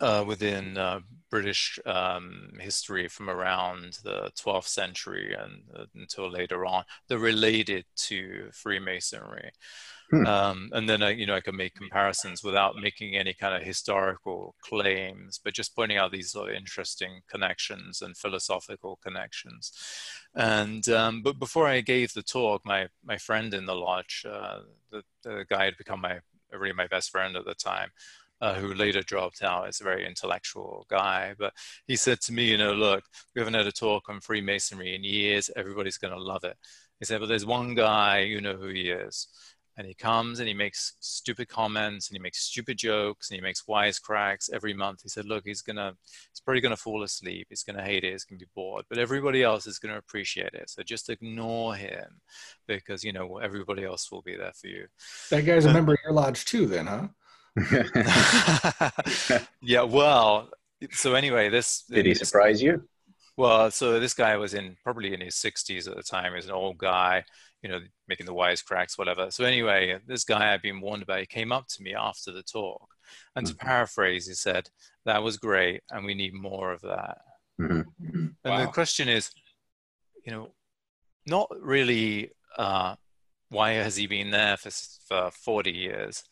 uh, within uh, British um, history from around the 12th century and uh, until later on, they're related to Freemasonry. Hmm. Um, and then, I, you know, I can make comparisons without making any kind of historical claims, but just pointing out these sort of interesting connections and philosophical connections. And um, but before I gave the talk, my my friend in the lodge, uh, the, the guy had become my really my best friend at the time, uh, who later dropped out is a very intellectual guy. But he said to me, you know, look, we haven't had a talk on Freemasonry in years. Everybody's going to love it. He said, but there's one guy, you know who he is. And he comes and he makes stupid comments and he makes stupid jokes and he makes wisecracks every month. He said, look, he's going to, he's probably going to fall asleep. He's going to hate it. He's going to be bored, but everybody else is going to appreciate it. So just ignore him because, you know, everybody else will be there for you. That guy's a member of your lodge too, then, huh? *laughs* yeah, well, so anyway, this did he surprise you? Well, so this guy was in probably in his 60s at the time. He's an old guy, you know, making the wisecracks, whatever. So anyway, this guy I've been warned about, he came up to me after the talk, and mm-hmm. to paraphrase, he said, "That was great, and we need more of that." Mm-hmm. And wow. the question is, you know, not really uh, why has he been there for, for 40 years,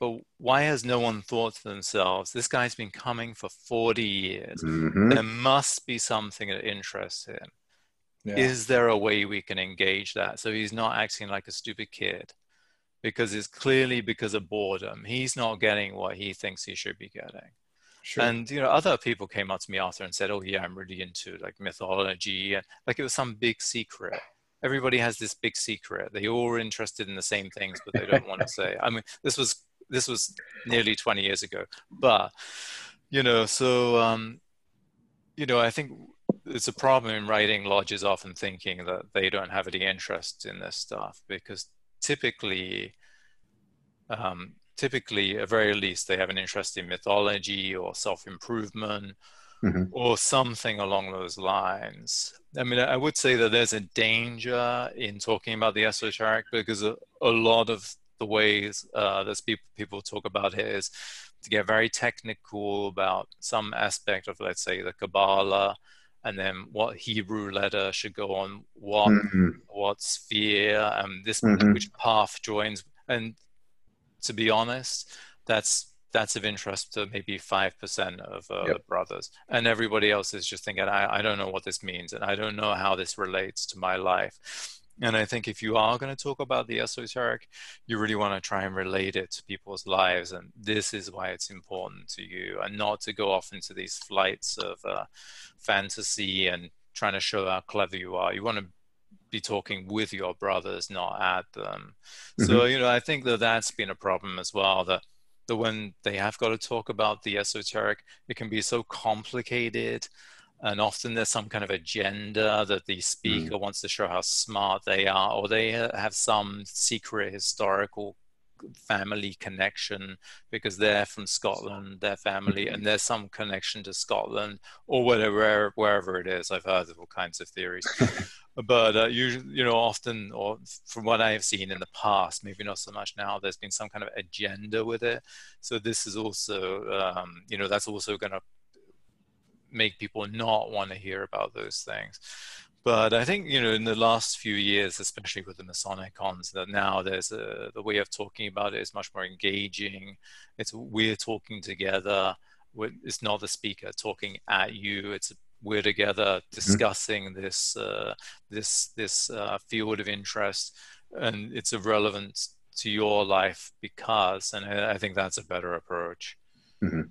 but why has no one thought to themselves, this guy's been coming for 40 years. Mm-hmm. There must be something that interests him. Yeah. Is there a way we can engage that so he's not acting like a stupid kid? Because it's clearly because of boredom. He's not getting what he thinks he should be getting. Sure. And you know, other people came up to me after and said, "Oh yeah, I'm really into like mythology," and like it was some big secret. Everybody has this big secret. They all are interested in the same things, but they don't want to *laughs* say. I mean, this was this was nearly 20 years ago but you know so um, you know i think it's a problem in writing lodges often thinking that they don't have any interest in this stuff because typically um, typically at very least they have an interest in mythology or self-improvement mm-hmm. or something along those lines i mean i would say that there's a danger in talking about the esoteric because a, a lot of the ways uh, that people, people talk about here is to get very technical about some aspect of, let's say, the Kabbalah, and then what Hebrew letter should go on what mm-hmm. what sphere, and this mm-hmm. which path joins. And to be honest, that's that's of interest to maybe five percent of uh, yep. the brothers, and everybody else is just thinking, I, I don't know what this means, and I don't know how this relates to my life. And I think if you are going to talk about the esoteric, you really want to try and relate it to people's lives. And this is why it's important to you, and not to go off into these flights of uh, fantasy and trying to show how clever you are. You want to be talking with your brothers, not at them. Mm-hmm. So, you know, I think that that's been a problem as well. That that when they have got to talk about the esoteric, it can be so complicated. And often there's some kind of agenda that the speaker mm. wants to show how smart they are, or they have some secret historical family connection because they're from Scotland, their family, and there's some connection to Scotland or whatever, wherever it is. I've heard of all kinds of theories. *laughs* but uh, you, you know, often, or from what I have seen in the past, maybe not so much now, there's been some kind of agenda with it. So this is also, um, you know, that's also going to make people not want to hear about those things. But I think you know in the last few years, especially with the Masonic cons, that now there's a the way of talking about it is much more engaging. It's we're talking together. It's not the speaker talking at you. It's we're together mm-hmm. discussing mm-hmm. this uh, this this uh, field of interest, and it's of relevance to your life because, and I, I think that's a better approach. Mm-hmm.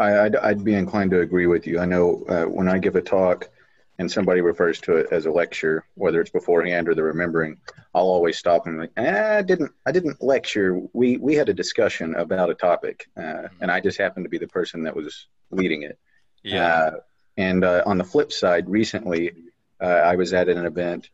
I, would I'd be inclined to agree with you. I know uh, when I give a talk and somebody refers to it as a lecture, whether it's beforehand or the remembering, I'll always stop and like, eh, I didn't, I didn't lecture. We we had a discussion about a topic, uh, mm-hmm. and I just happened to be the person that was leading it. Yeah. Uh, and uh, on the flip side, recently uh, I was at an event,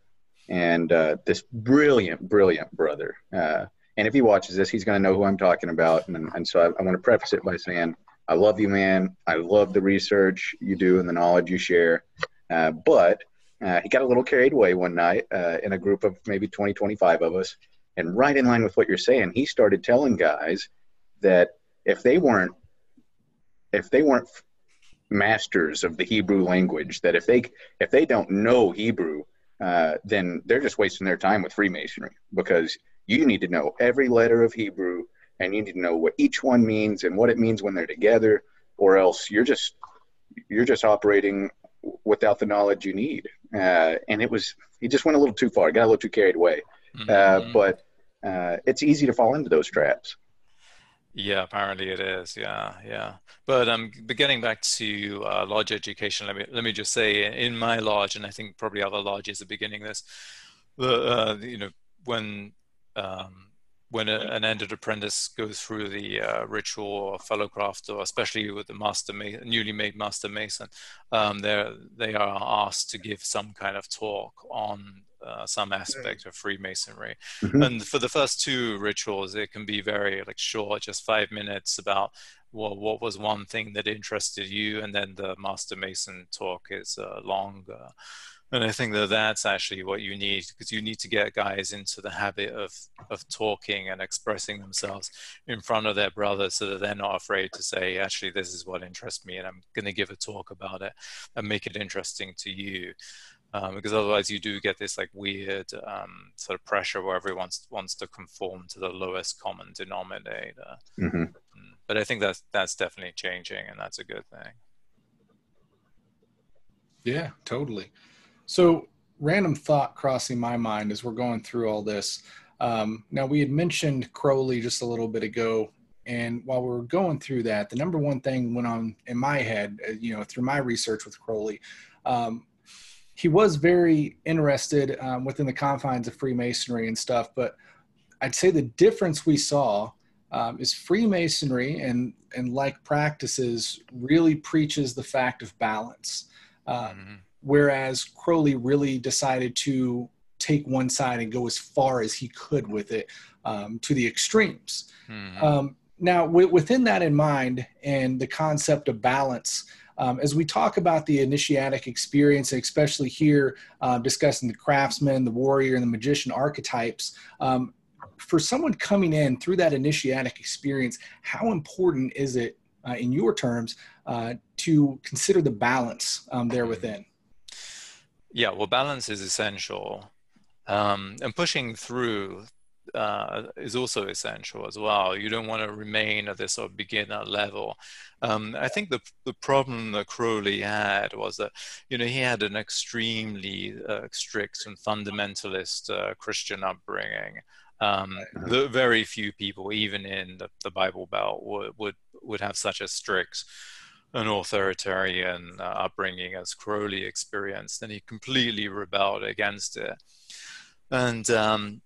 and uh, this brilliant, brilliant brother. Uh, and if he watches this, he's going to know who I'm talking about. And, and so I, I want to preface it by saying, I love you, man. I love the research you do and the knowledge you share. Uh, but uh, he got a little carried away one night uh, in a group of maybe 20, 25 of us. And right in line with what you're saying, he started telling guys that if they weren't, if they weren't masters of the Hebrew language, that if they if they don't know Hebrew, uh, then they're just wasting their time with Freemasonry because you need to know every letter of Hebrew and you need to know what each one means and what it means when they're together, or else you're just you're just operating without the knowledge you need. Uh, and it was, he just went a little too far, got a little too carried away. Uh, mm-hmm. Uh, but uh, it's easy to fall into those traps. Yeah, apparently it is. Yeah, yeah. But um, but getting back to uh, lodge education, let me let me just say, in my lodge, and I think probably other lodges are beginning this. The uh, you know when um, when a, an entered apprentice goes through the uh, ritual or fellowcraft, or especially with the master ma- newly made master mason, um, they they are asked to give some kind of talk on uh, some aspect of Freemasonry. Mm-hmm. And for the first two rituals, it can be very like short, just five minutes about well, what was one thing that interested you, and then the master mason talk is uh, longer. And I think that that's actually what you need because you need to get guys into the habit of, of talking and expressing themselves in front of their brothers so that they're not afraid to say, actually, this is what interests me and I'm going to give a talk about it and make it interesting to you. Um, because otherwise you do get this like weird um, sort of pressure where everyone wants to conform to the lowest common denominator. Mm-hmm. Mm, but I think that's, that's definitely changing and that's a good thing. Yeah, totally. So, random thought crossing my mind as we're going through all this. Um, now, we had mentioned Crowley just a little bit ago, and while we were going through that, the number one thing went on in my head, uh, you know, through my research with Crowley. Um, he was very interested um, within the confines of Freemasonry and stuff, but I'd say the difference we saw um, is Freemasonry and and like practices really preaches the fact of balance. Uh, mm-hmm whereas Crowley really decided to take one side and go as far as he could with it um, to the extremes. Mm-hmm. Um, now, w- within that in mind, and the concept of balance, um, as we talk about the initiatic experience, especially here uh, discussing the craftsman, the warrior, and the magician archetypes, um, for someone coming in through that initiatic experience, how important is it, uh, in your terms, uh, to consider the balance um, there hmm. within? Yeah, well, balance is essential. Um, and pushing through uh, is also essential as well. You don't want to remain at this sort of beginner level. Um, I think the the problem that Crowley had was that you know he had an extremely uh, strict and fundamentalist uh, Christian upbringing. Um, the very few people, even in the, the Bible Belt, would, would would have such a strict an authoritarian uh, upbringing as Crowley experienced, and he completely rebelled against it. And um,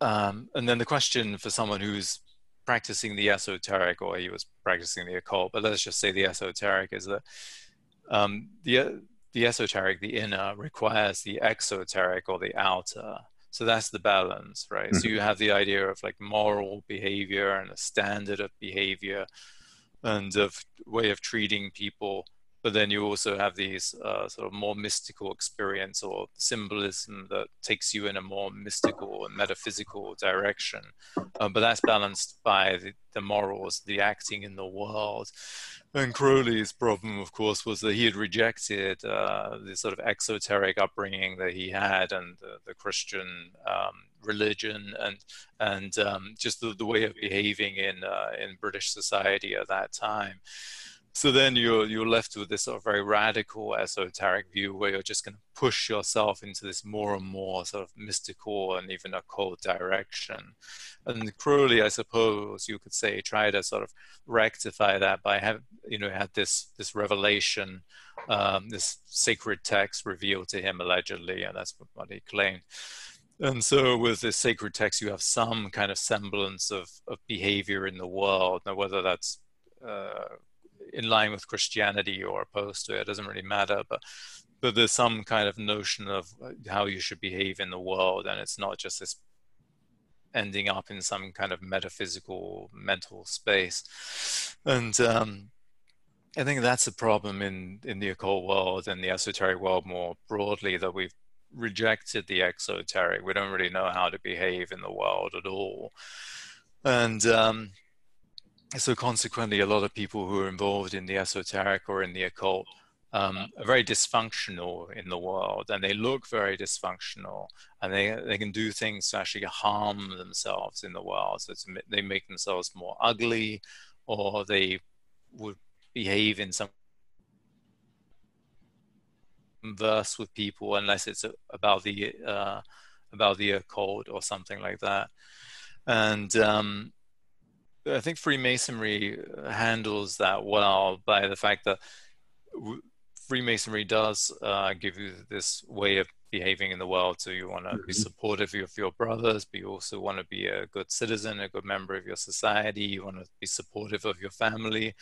um, and then the question for someone who's practicing the esoteric or he was practicing the occult, but let's just say the esoteric is that um, the the esoteric, the inner, requires the exoteric or the outer. So that's the balance, right? Mm-hmm. So you have the idea of like moral behavior and a standard of behavior and of way of treating people but then you also have these uh, sort of more mystical experience or symbolism that takes you in a more mystical and metaphysical direction. Uh, but that's balanced by the, the, morals, the acting in the world. And Crowley's problem, of course, was that he had rejected uh, the sort of exoteric upbringing that he had and the, the Christian um, religion and and um, just the, the, way of behaving in uh, in British society at that time. So then you're you're left with this sort of very radical esoteric view where you're just going to push yourself into this more and more sort of mystical and even occult direction. And crowley i suppose you could say try to sort of rectify that by have you know had this this revelation um, this sacred text revealed to him allegedly and that's what he claimed and so with this sacred text you have some kind of semblance of, of behavior in the world now whether that's uh, in line with Christianity or opposed to it. It doesn't really matter, but but there's some kind of notion of uh, how you should behave in the world, and it's not just this ending up in some kind of metaphysical mental space. And um, I think that's a problem in in the occult world and the esoteric world more broadly that we've rejected the exoteric. We don't really know how to behave in the world at all. And um, so consequently, a lot of people who are involved in the esoteric or in the occult um, are very dysfunctional in the world, and they look very dysfunctional, and they they can do things to actually harm themselves in the world. So they make themselves more ugly, or they would behave in some verse with people unless it's about the uh, about the occult or something like that, and um, I think Freemasonry handles that well by the fact that Freemasonry does uh, give you this way of behaving in the world. So you want to mm-hmm. be supportive of your brothers, but you also want to be a good citizen, a good member of your society. You want to be supportive of your family.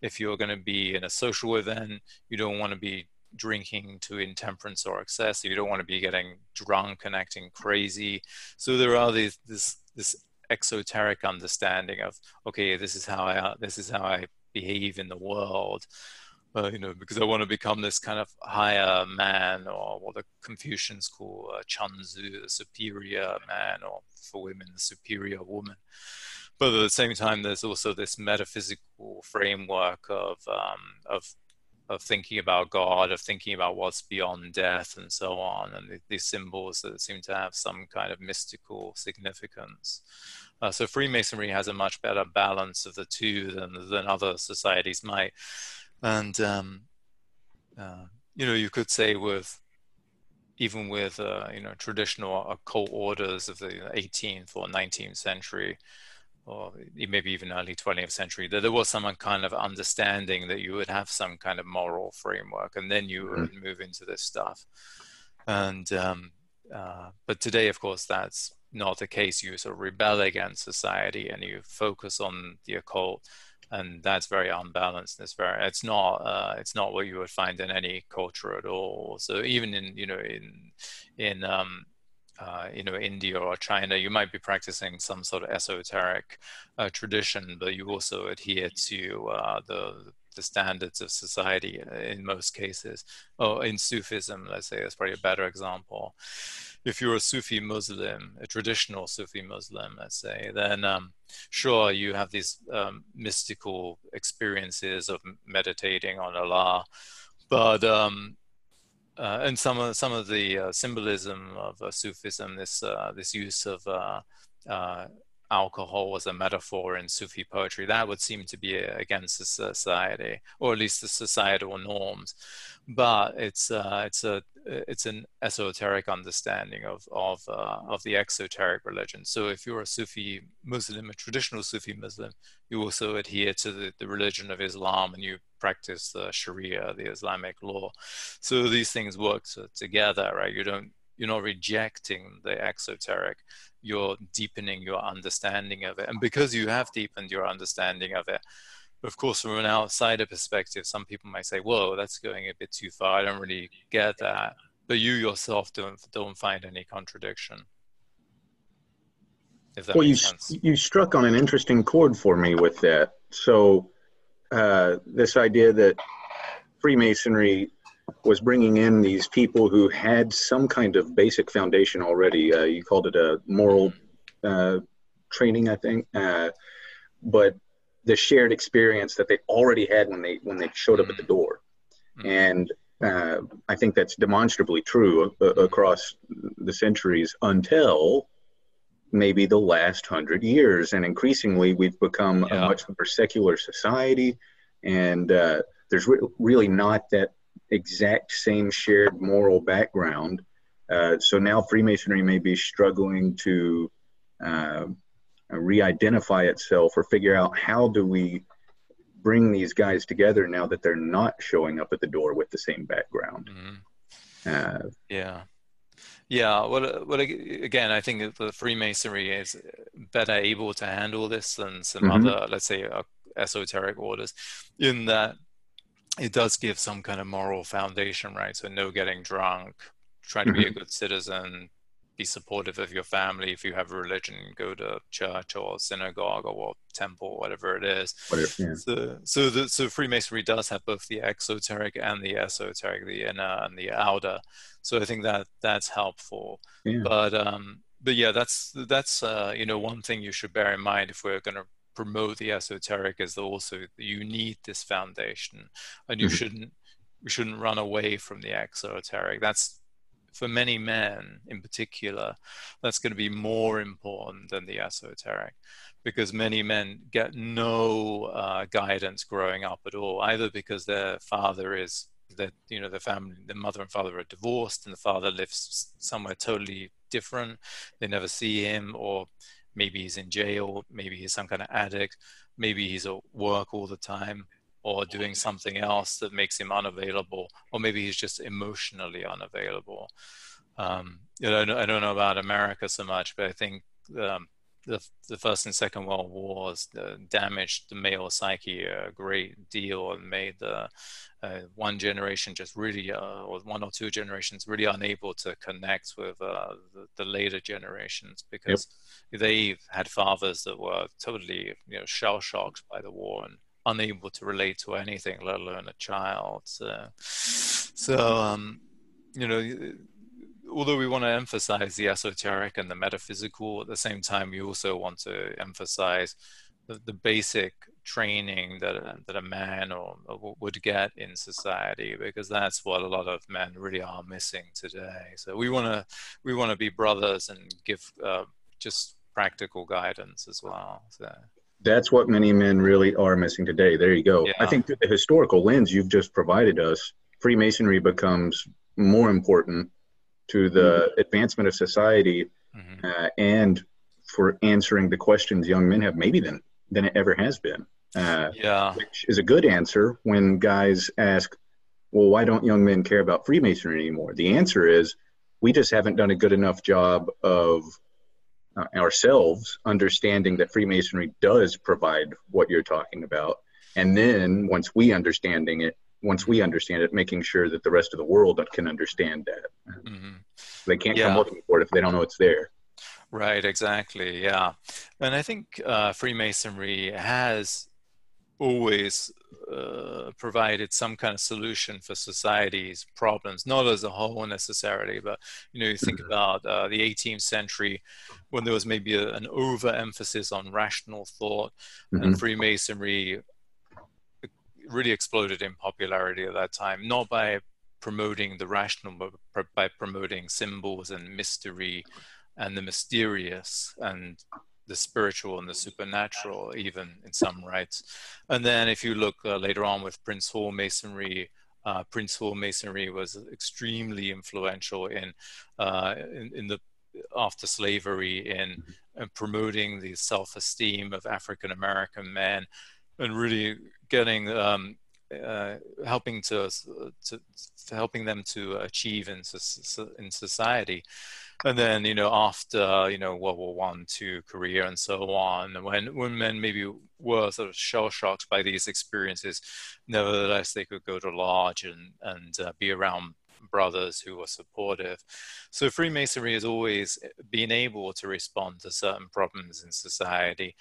If you're going to be in a social event, you don't want to be drinking to intemperance or excess. You don't want to be getting drunk and acting crazy. So there are these this this exoteric understanding of okay this is how i this is how i behave in the world uh, you know because i want to become this kind of higher man or what the confucians call uh, junzi the superior man or for women the superior woman but at the same time there's also this metaphysical framework of um, of of thinking about God, of thinking about what's beyond death, and so on, and these symbols that seem to have some kind of mystical significance. Uh, so Freemasonry has a much better balance of the two than than other societies might, and um, uh, you know you could say with even with uh, you know traditional occult orders of the 18th or 19th century, or maybe even early 20th century, that there was some kind of understanding that you would have some kind of moral framework, and then you would mm-hmm. move into this stuff. And um, uh, but today, of course, that's not the case. You sort of rebel against society and you focus on the occult, and that's very unbalanced. It's very, it's not, uh, it's not what you would find in any culture at all. So even in, you know, in, in, um, uh, you know, India or China, you might be practicing some sort of esoteric uh, tradition, but you also adhere to uh, the the standards of society in most cases. Or oh, in Sufism, let's say, that's probably a better example if you're a Sufi Muslim, a traditional Sufi Muslim, let's say, then um, sure you have these um, mystical experiences of meditating on Allah, but um, uh, and some of some of the uh, symbolism of uh, Sufism, this uh, this use of uh, uh, alcohol as a metaphor in Sufi poetry, that would seem to be against the society, or at least the societal norms. But it's it's a it's an esoteric understanding of of of the exoteric religion. So if you're a Sufi Muslim, a traditional Sufi Muslim, you also adhere to the, the religion of Islam and you practice the Sharia, the Islamic law. So these things work together, right? You don't you're not rejecting the exoteric you're deepening your understanding of it. And because you have deepened your understanding of it, of course, from an outsider perspective, some people might say, "Whoa, that's going a bit too far. I don't really get that." But you yourself don't don't find any contradiction. well, you sense. you struck on an interesting chord for me with that. So, uh, this idea that Freemasonry was bringing in these people who had some kind of basic foundation already. Uh, you called it a moral uh, training, I think, uh, but the shared experience that they already had when they when they showed up at the door, mm-hmm. and uh, I think that's demonstrably true across the centuries until maybe the last hundred years, and increasingly we've become yeah. a much more secular society, and uh, there's re- really not that exact same shared moral background. Uh, so now Freemasonry may be struggling to uh, re-identify itself or figure out how do we bring these guys together now that they're not showing up at the door with the same background. Mm-hmm. Uh, yeah. Yeah, well, uh, well, again, I think the Freemasonry is better able to handle this than some mm-hmm. other, let's say, uh, esoteric orders, in that it does give some kind of moral foundation, right? So no getting drunk, trying to mm-hmm. be a mm-hmm. good citizen, be supportive of your family. If you have a religion, go to church or synagogue or temple, whatever it is. Whatever, yeah. So, so, the, so Freemasonry does have both the exoteric and the esoteric, the inner and the outer. So I think that that's helpful. Yeah. But um, but yeah, that's that's uh, you know one thing you should bear in mind if we're going to promote the esoteric is also you need this foundation and you mm-hmm. shouldn't you shouldn't run away from the exoteric that's for many men in particular that's going to be more important than the esoteric because many men get no uh, guidance growing up at all either because their father is that you know the family the mother and father are divorced and the father lives somewhere totally different they never see him or maybe he's in jail, maybe he's some kind of addict, maybe he's at work all the time or doing something else that makes him unavailable, or maybe he's just emotionally unavailable. Um, you know, I don't know about America so much, but I think um, the, the First and Second World Wars uh, damaged the male psyche a great deal and made the uh, one generation just really, uh, or one or two generations, really unable to connect with uh, the, the, later generations because yep. they had fathers that were totally, you know, shell shocked by the war and unable to relate to anything, let alone a child. So, so um, you know although we want to emphasize the esoteric and the metaphysical, at the same time, we also want to emphasize the, the basic training that that a man or, or, would get in society because that's what a lot of men really are missing today. So we want to we want to be brothers and give uh, just practical guidance as well. So. That's what many men really are missing today. There you go. Yeah. I think through the historical lens you've just provided us, Freemasonry becomes more important to the mm-hmm. advancement of society mm-hmm. uh, and for answering the questions young men have maybe than than it ever has been uh, yeah which is a good answer when guys ask well why don't young men care about freemasonry anymore the answer is we just haven't done a good enough job of uh, ourselves understanding that freemasonry does provide what you're talking about and then once we understanding it once we understand it, making sure that the rest of the world can understand that. Mm-hmm. They can't yeah. come looking for it if they don't know it's there. Right, exactly. Yeah. And I think uh, Freemasonry has always uh, provided some kind of solution for society's problems, not as a whole necessarily, but you know, you think mm-hmm. about uh, the 18th century when there was maybe a, an overemphasis on rational thought, mm-hmm. and Freemasonry really exploded in popularity at that time, not by promoting the rational, but by promoting symbols and mystery and the mysterious and the spiritual and the supernatural, even in some rites. And then if you look uh, later on with Prince Hall Masonry, uh, Prince Hall Masonry was extremely influential in, uh, in, in the after slavery in, in promoting the self-esteem of African American men and really getting um, uh, helping to, to, to, helping them to achieve in in society. And then you know after you know World War One, Two, Korea, and so on, when when men maybe were sort of shell shocked by these experiences, nevertheless they could go to lodge and and uh, be around brothers who were supportive. So Freemasonry has always been able to respond to certain problems in society.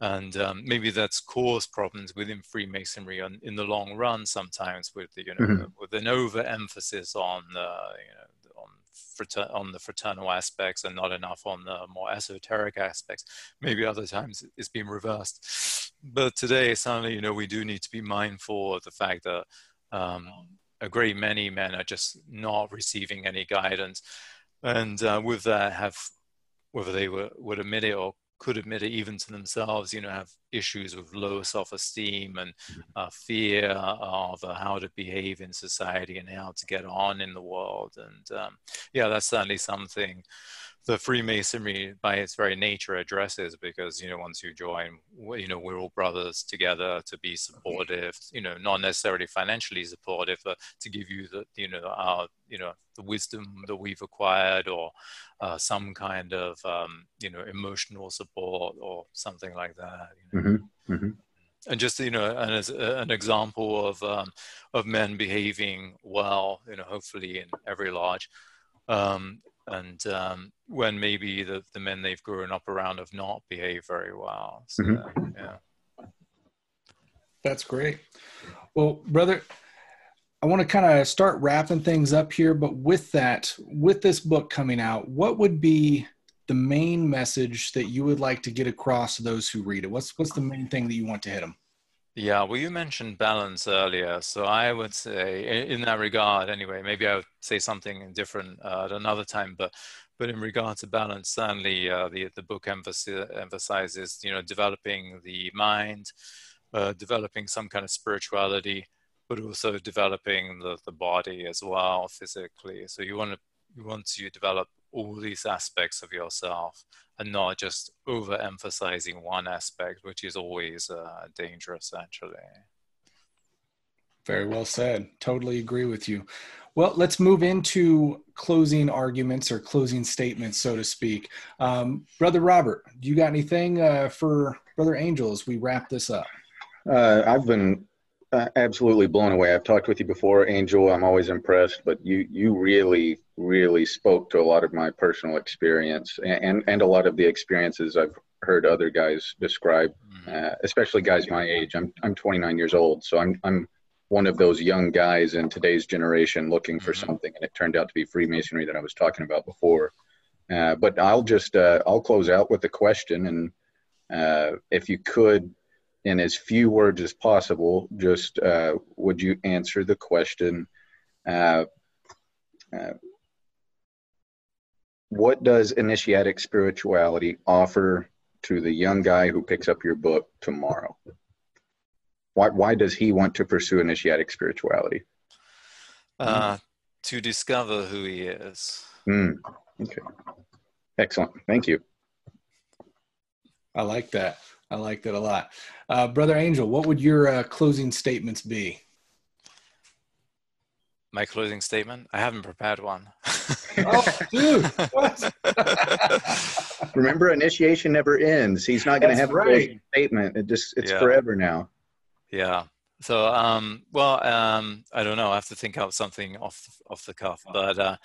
And um, maybe that's caused problems within Freemasonry on, in the long run. Sometimes with the, you know mm-hmm. with an overemphasis on the you know frater- on the fraternal aspects and not enough on the more esoteric aspects. Maybe other times it's been reversed. But today, suddenly, you know, we do need to be mindful of the fact that um, a great many men are just not receiving any guidance, and uh, with that, have whether they were, would admit it or could admit it even to themselves, you know, have issues with low self-esteem and mm-hmm. uh, fear of uh, how to behave in society and how to get on in the world. And um, yeah, that's certainly something the Freemasonry, by its very nature, addresses because you know once you join, you know we're all brothers together to be supportive. You know, not necessarily financially supportive, but to give you the you know our you know the wisdom that we've acquired or uh, some kind of um, you know emotional support or something like that. You know? Mm-hmm. Mm-hmm. And just you know, and as an example of um, of men behaving well, you know, hopefully in every lodge. Um, and um, when maybe the, the men they've grown up around have not behaved very well. So, mm-hmm. yeah. That's great. Well, brother, I want to kind of start wrapping things up here, but with that, with this book coming out, what would be the main message that you would like to get across to those who read it? What's what's the main thing that you want to hit them? Yeah, well, you mentioned balance earlier, so I would say, in that regard, anyway, maybe I would say something different uh, at another time, but but in regard to balance, certainly uh, the the book emphasizes, you know, developing the mind, uh, developing some kind of spirituality, but also developing the the body as well physically. So you want to once you want to develop all these aspects of yourself and not just overemphasizing one aspect, which is always uh, dangerous, actually. Very well said. Totally agree with you. Well, let's move into closing arguments or closing statements, so to speak. Um, Brother Robert, do you got anything uh, for Brother Angel as we wrap this up? Uh, I've been uh, absolutely blown away. I've talked with you before, Angel. I'm always impressed, but you you really really spoke to a lot of my personal experience and and a lot of the experiences I've heard other guys describe, mm-hmm. uh, especially guys my age. I'm I'm 29 years old, so I'm I'm one of those young guys in today's generation looking for mm-hmm. something, and it turned out to be Freemasonry that I was talking about before. Uh, but I'll just uh, I'll close out with a question, and uh, if you could in as few words as possible, just uh, would you answer the question uh, uh, What does initiatic spirituality offer to the young guy who picks up your book tomorrow? Why, why does he want to pursue initiatic spirituality? Uh, to discover who he is. Mm, okay. Excellent. Thank you. I like that. I like that a lot. Uh, Brother Angel, what would your uh, closing statements be? My closing statement? I haven't prepared one. *laughs* oh, dude, what? *laughs* Remember, initiation never ends. He's not going to have right. a closing statement. It just it's yeah. forever now. Yeah. So, um, well, um, I don't know. I have to think out something off off the cuff, but uh,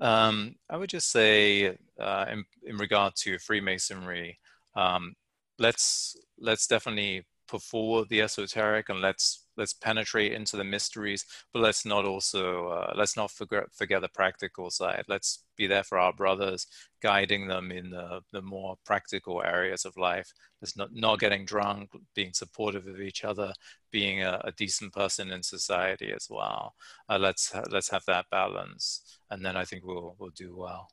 um, I would just say, uh, in, in regard to Freemasonry, um, let's let's definitely put forward the esoteric and let's let's penetrate into the mysteries but let's not also uh, let's not forget forget the practical side. Let's be there for our brothers guiding them in the, the more practical areas of life. Let's not not getting drunk being supportive of each other being a, a decent person in society as well. Uh, let's let's have that balance and then i think we'll we'll do well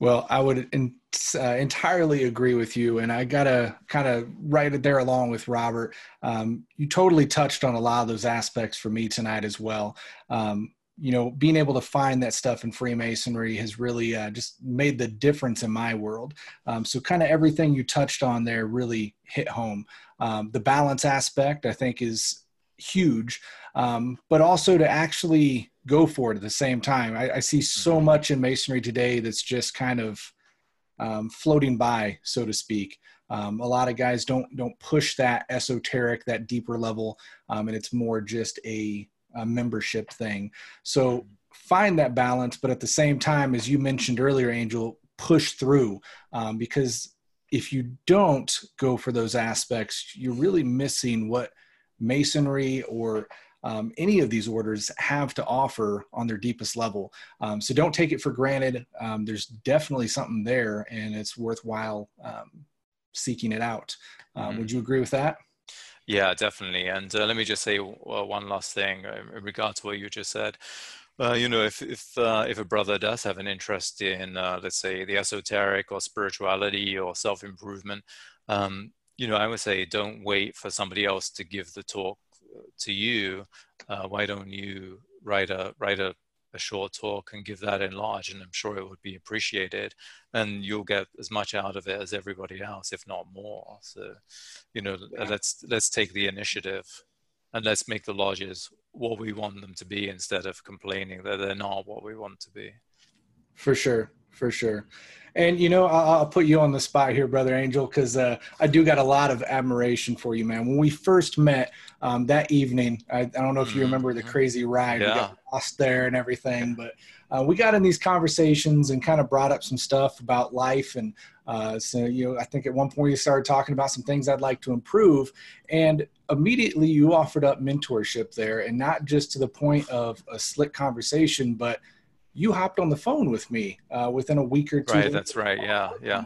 well, I would in, uh, entirely agree with you, and I gotta kind of write it there along with Robert. Um, you totally touched on a lot of those aspects for me tonight as well. Um, you know, being able to find that stuff in Freemasonry has really uh, just made the difference in my world. Um, so, kind of everything you touched on there really hit home. Um, the balance aspect, I think, is huge, um, but also to actually go for it at the same time. I, I see so mm-hmm. much in masonry today that's just kind of um, floating by, so to speak. Um, a lot of guys don't don't push that esoteric, that deeper level, um, and it's more just a, a, membership thing. So find that balance, but at the same time, as you mentioned earlier, Angel, push through um, because if you don't go for those aspects, you're really missing what masonry or um, any of these orders have to offer on their deepest level. Um, so don't take it for granted. Um, there's definitely something there, and it's worthwhile um, seeking it out. Um, mm-hmm. Would you agree with that? Yeah, definitely. And uh, let me just say uh, one last thing in regard to what you just said. Uh, you know, if if uh, if a brother does have an interest in, uh, let's say, the esoteric or spirituality or self improvement, um, you know, I would say don't wait for somebody else to give the talk to you, uh, why don't you write a write a, a short talk and give that in lodge? And I'm sure it would be appreciated, and you'll get as much out of it as everybody else, if not more. So, you know, yeah. let's let's take the initiative, and let's make the lodges what we want them to be instead of complaining that they're not what we want to be. For sure, for sure. And you know, I'll, I'll, put you on the spot here, brother Angel, because uh, I do got a lot of admiration for you, man. When we first met um, that evening, I, I, don't know if you remember the mm-hmm. crazy ride. Yeah. We got lost there and everything, but uh, we got in these conversations and kind of brought up some stuff about life. And uh, so, you know, I think at one point you started talking about some things I'd like to improve, and immediately you offered up mentorship there, and not just to the point of a slick conversation, but you hopped on the phone with me uh, within a week or two. Right, that's right. Yeah, yeah.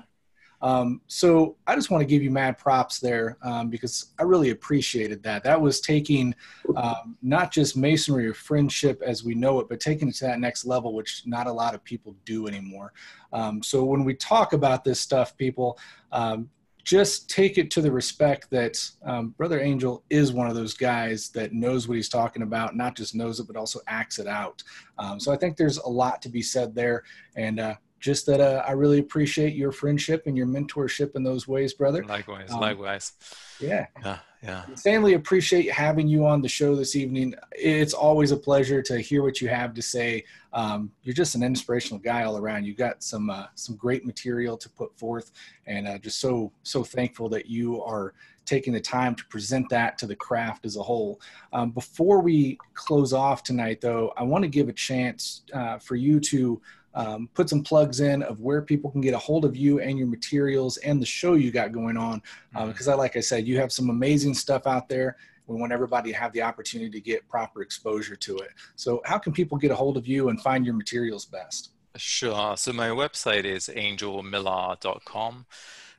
Um, so I just want to give you mad props there um, because I really appreciated that. That was taking um, not just masonry or friendship as we know it, but taking it to that next level, which not a lot of people do anymore. Um, so when we talk about this stuff, people, um, just take it to the respect that um, Brother Angel is one of those guys that knows what he's talking about, not just knows it, but also acts it out. Um, so I think there's a lot to be said there. And uh, just that uh, I really appreciate your friendship and your mentorship in those ways, brother. Likewise, um, likewise. Yeah. Yeah. Yeah. Stanley, appreciate having you on the show this evening. It's always a pleasure to hear what you have to say. Um, you're just an inspirational guy all around. You got some uh, some great material to put forth, and uh, just so so thankful that you are taking the time to present that to the craft as a whole. Um, before we close off tonight, though, I want to give a chance uh, for you to um, put some plugs in of where people can get a hold of you and your materials and the show you got going on. Uh, because I, like I said, you have some amazing stuff out there. We want everybody to have the opportunity to get proper exposure to it. So, how can people get a hold of you and find your materials best? Sure. So, my website is angelmillar.com,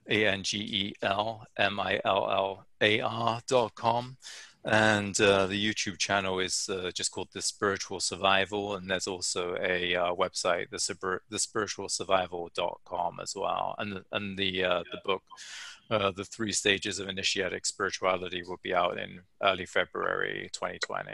A N G E L M I L L A R.com. And uh, the YouTube channel is uh, just called The Spiritual Survival. And there's also a uh, website, the, Spir- thespiritualsurvival.com as well. And, and the, uh, the book, uh, The Three Stages of Initiatic Spirituality, will be out in early February 2020.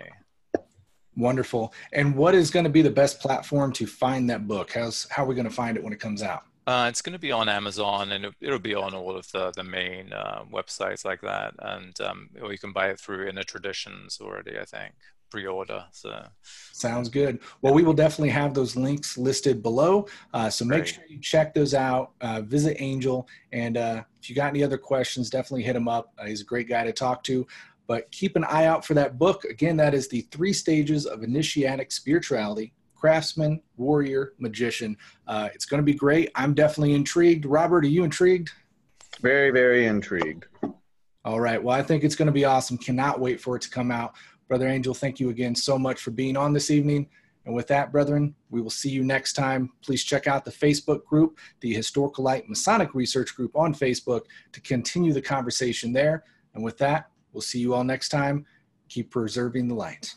Wonderful. And what is going to be the best platform to find that book? How's, how are we going to find it when it comes out? Uh, it's going to be on Amazon and it'll be on all of the, the main uh, websites like that. And um, or you can buy it through Inner Traditions already, I think, pre order. So sounds good. Well, we will definitely have those links listed below. Uh, so make Great. sure you check those out. Uh, visit Angel. And uh, if you got any other questions, definitely hit him up. Uh, he's a great guy to talk to. But keep an eye out for that book. Again, that is The Three Stages of Initiatic Spirituality craftsman, warrior, magician. Uh, it's going to be great. I'm definitely intrigued. Robert, are you intrigued? Very, very intrigued. All right. Well, I think it's going to be awesome. Cannot wait for it to come out. Brother Angel, thank you again so much for being on this evening. And with that, brethren, we will see you next time. Please check out the Facebook group, the Historical Light Masonic Research Group on Facebook, to continue the conversation there. And with that, we'll see you all next time. Keep preserving the light.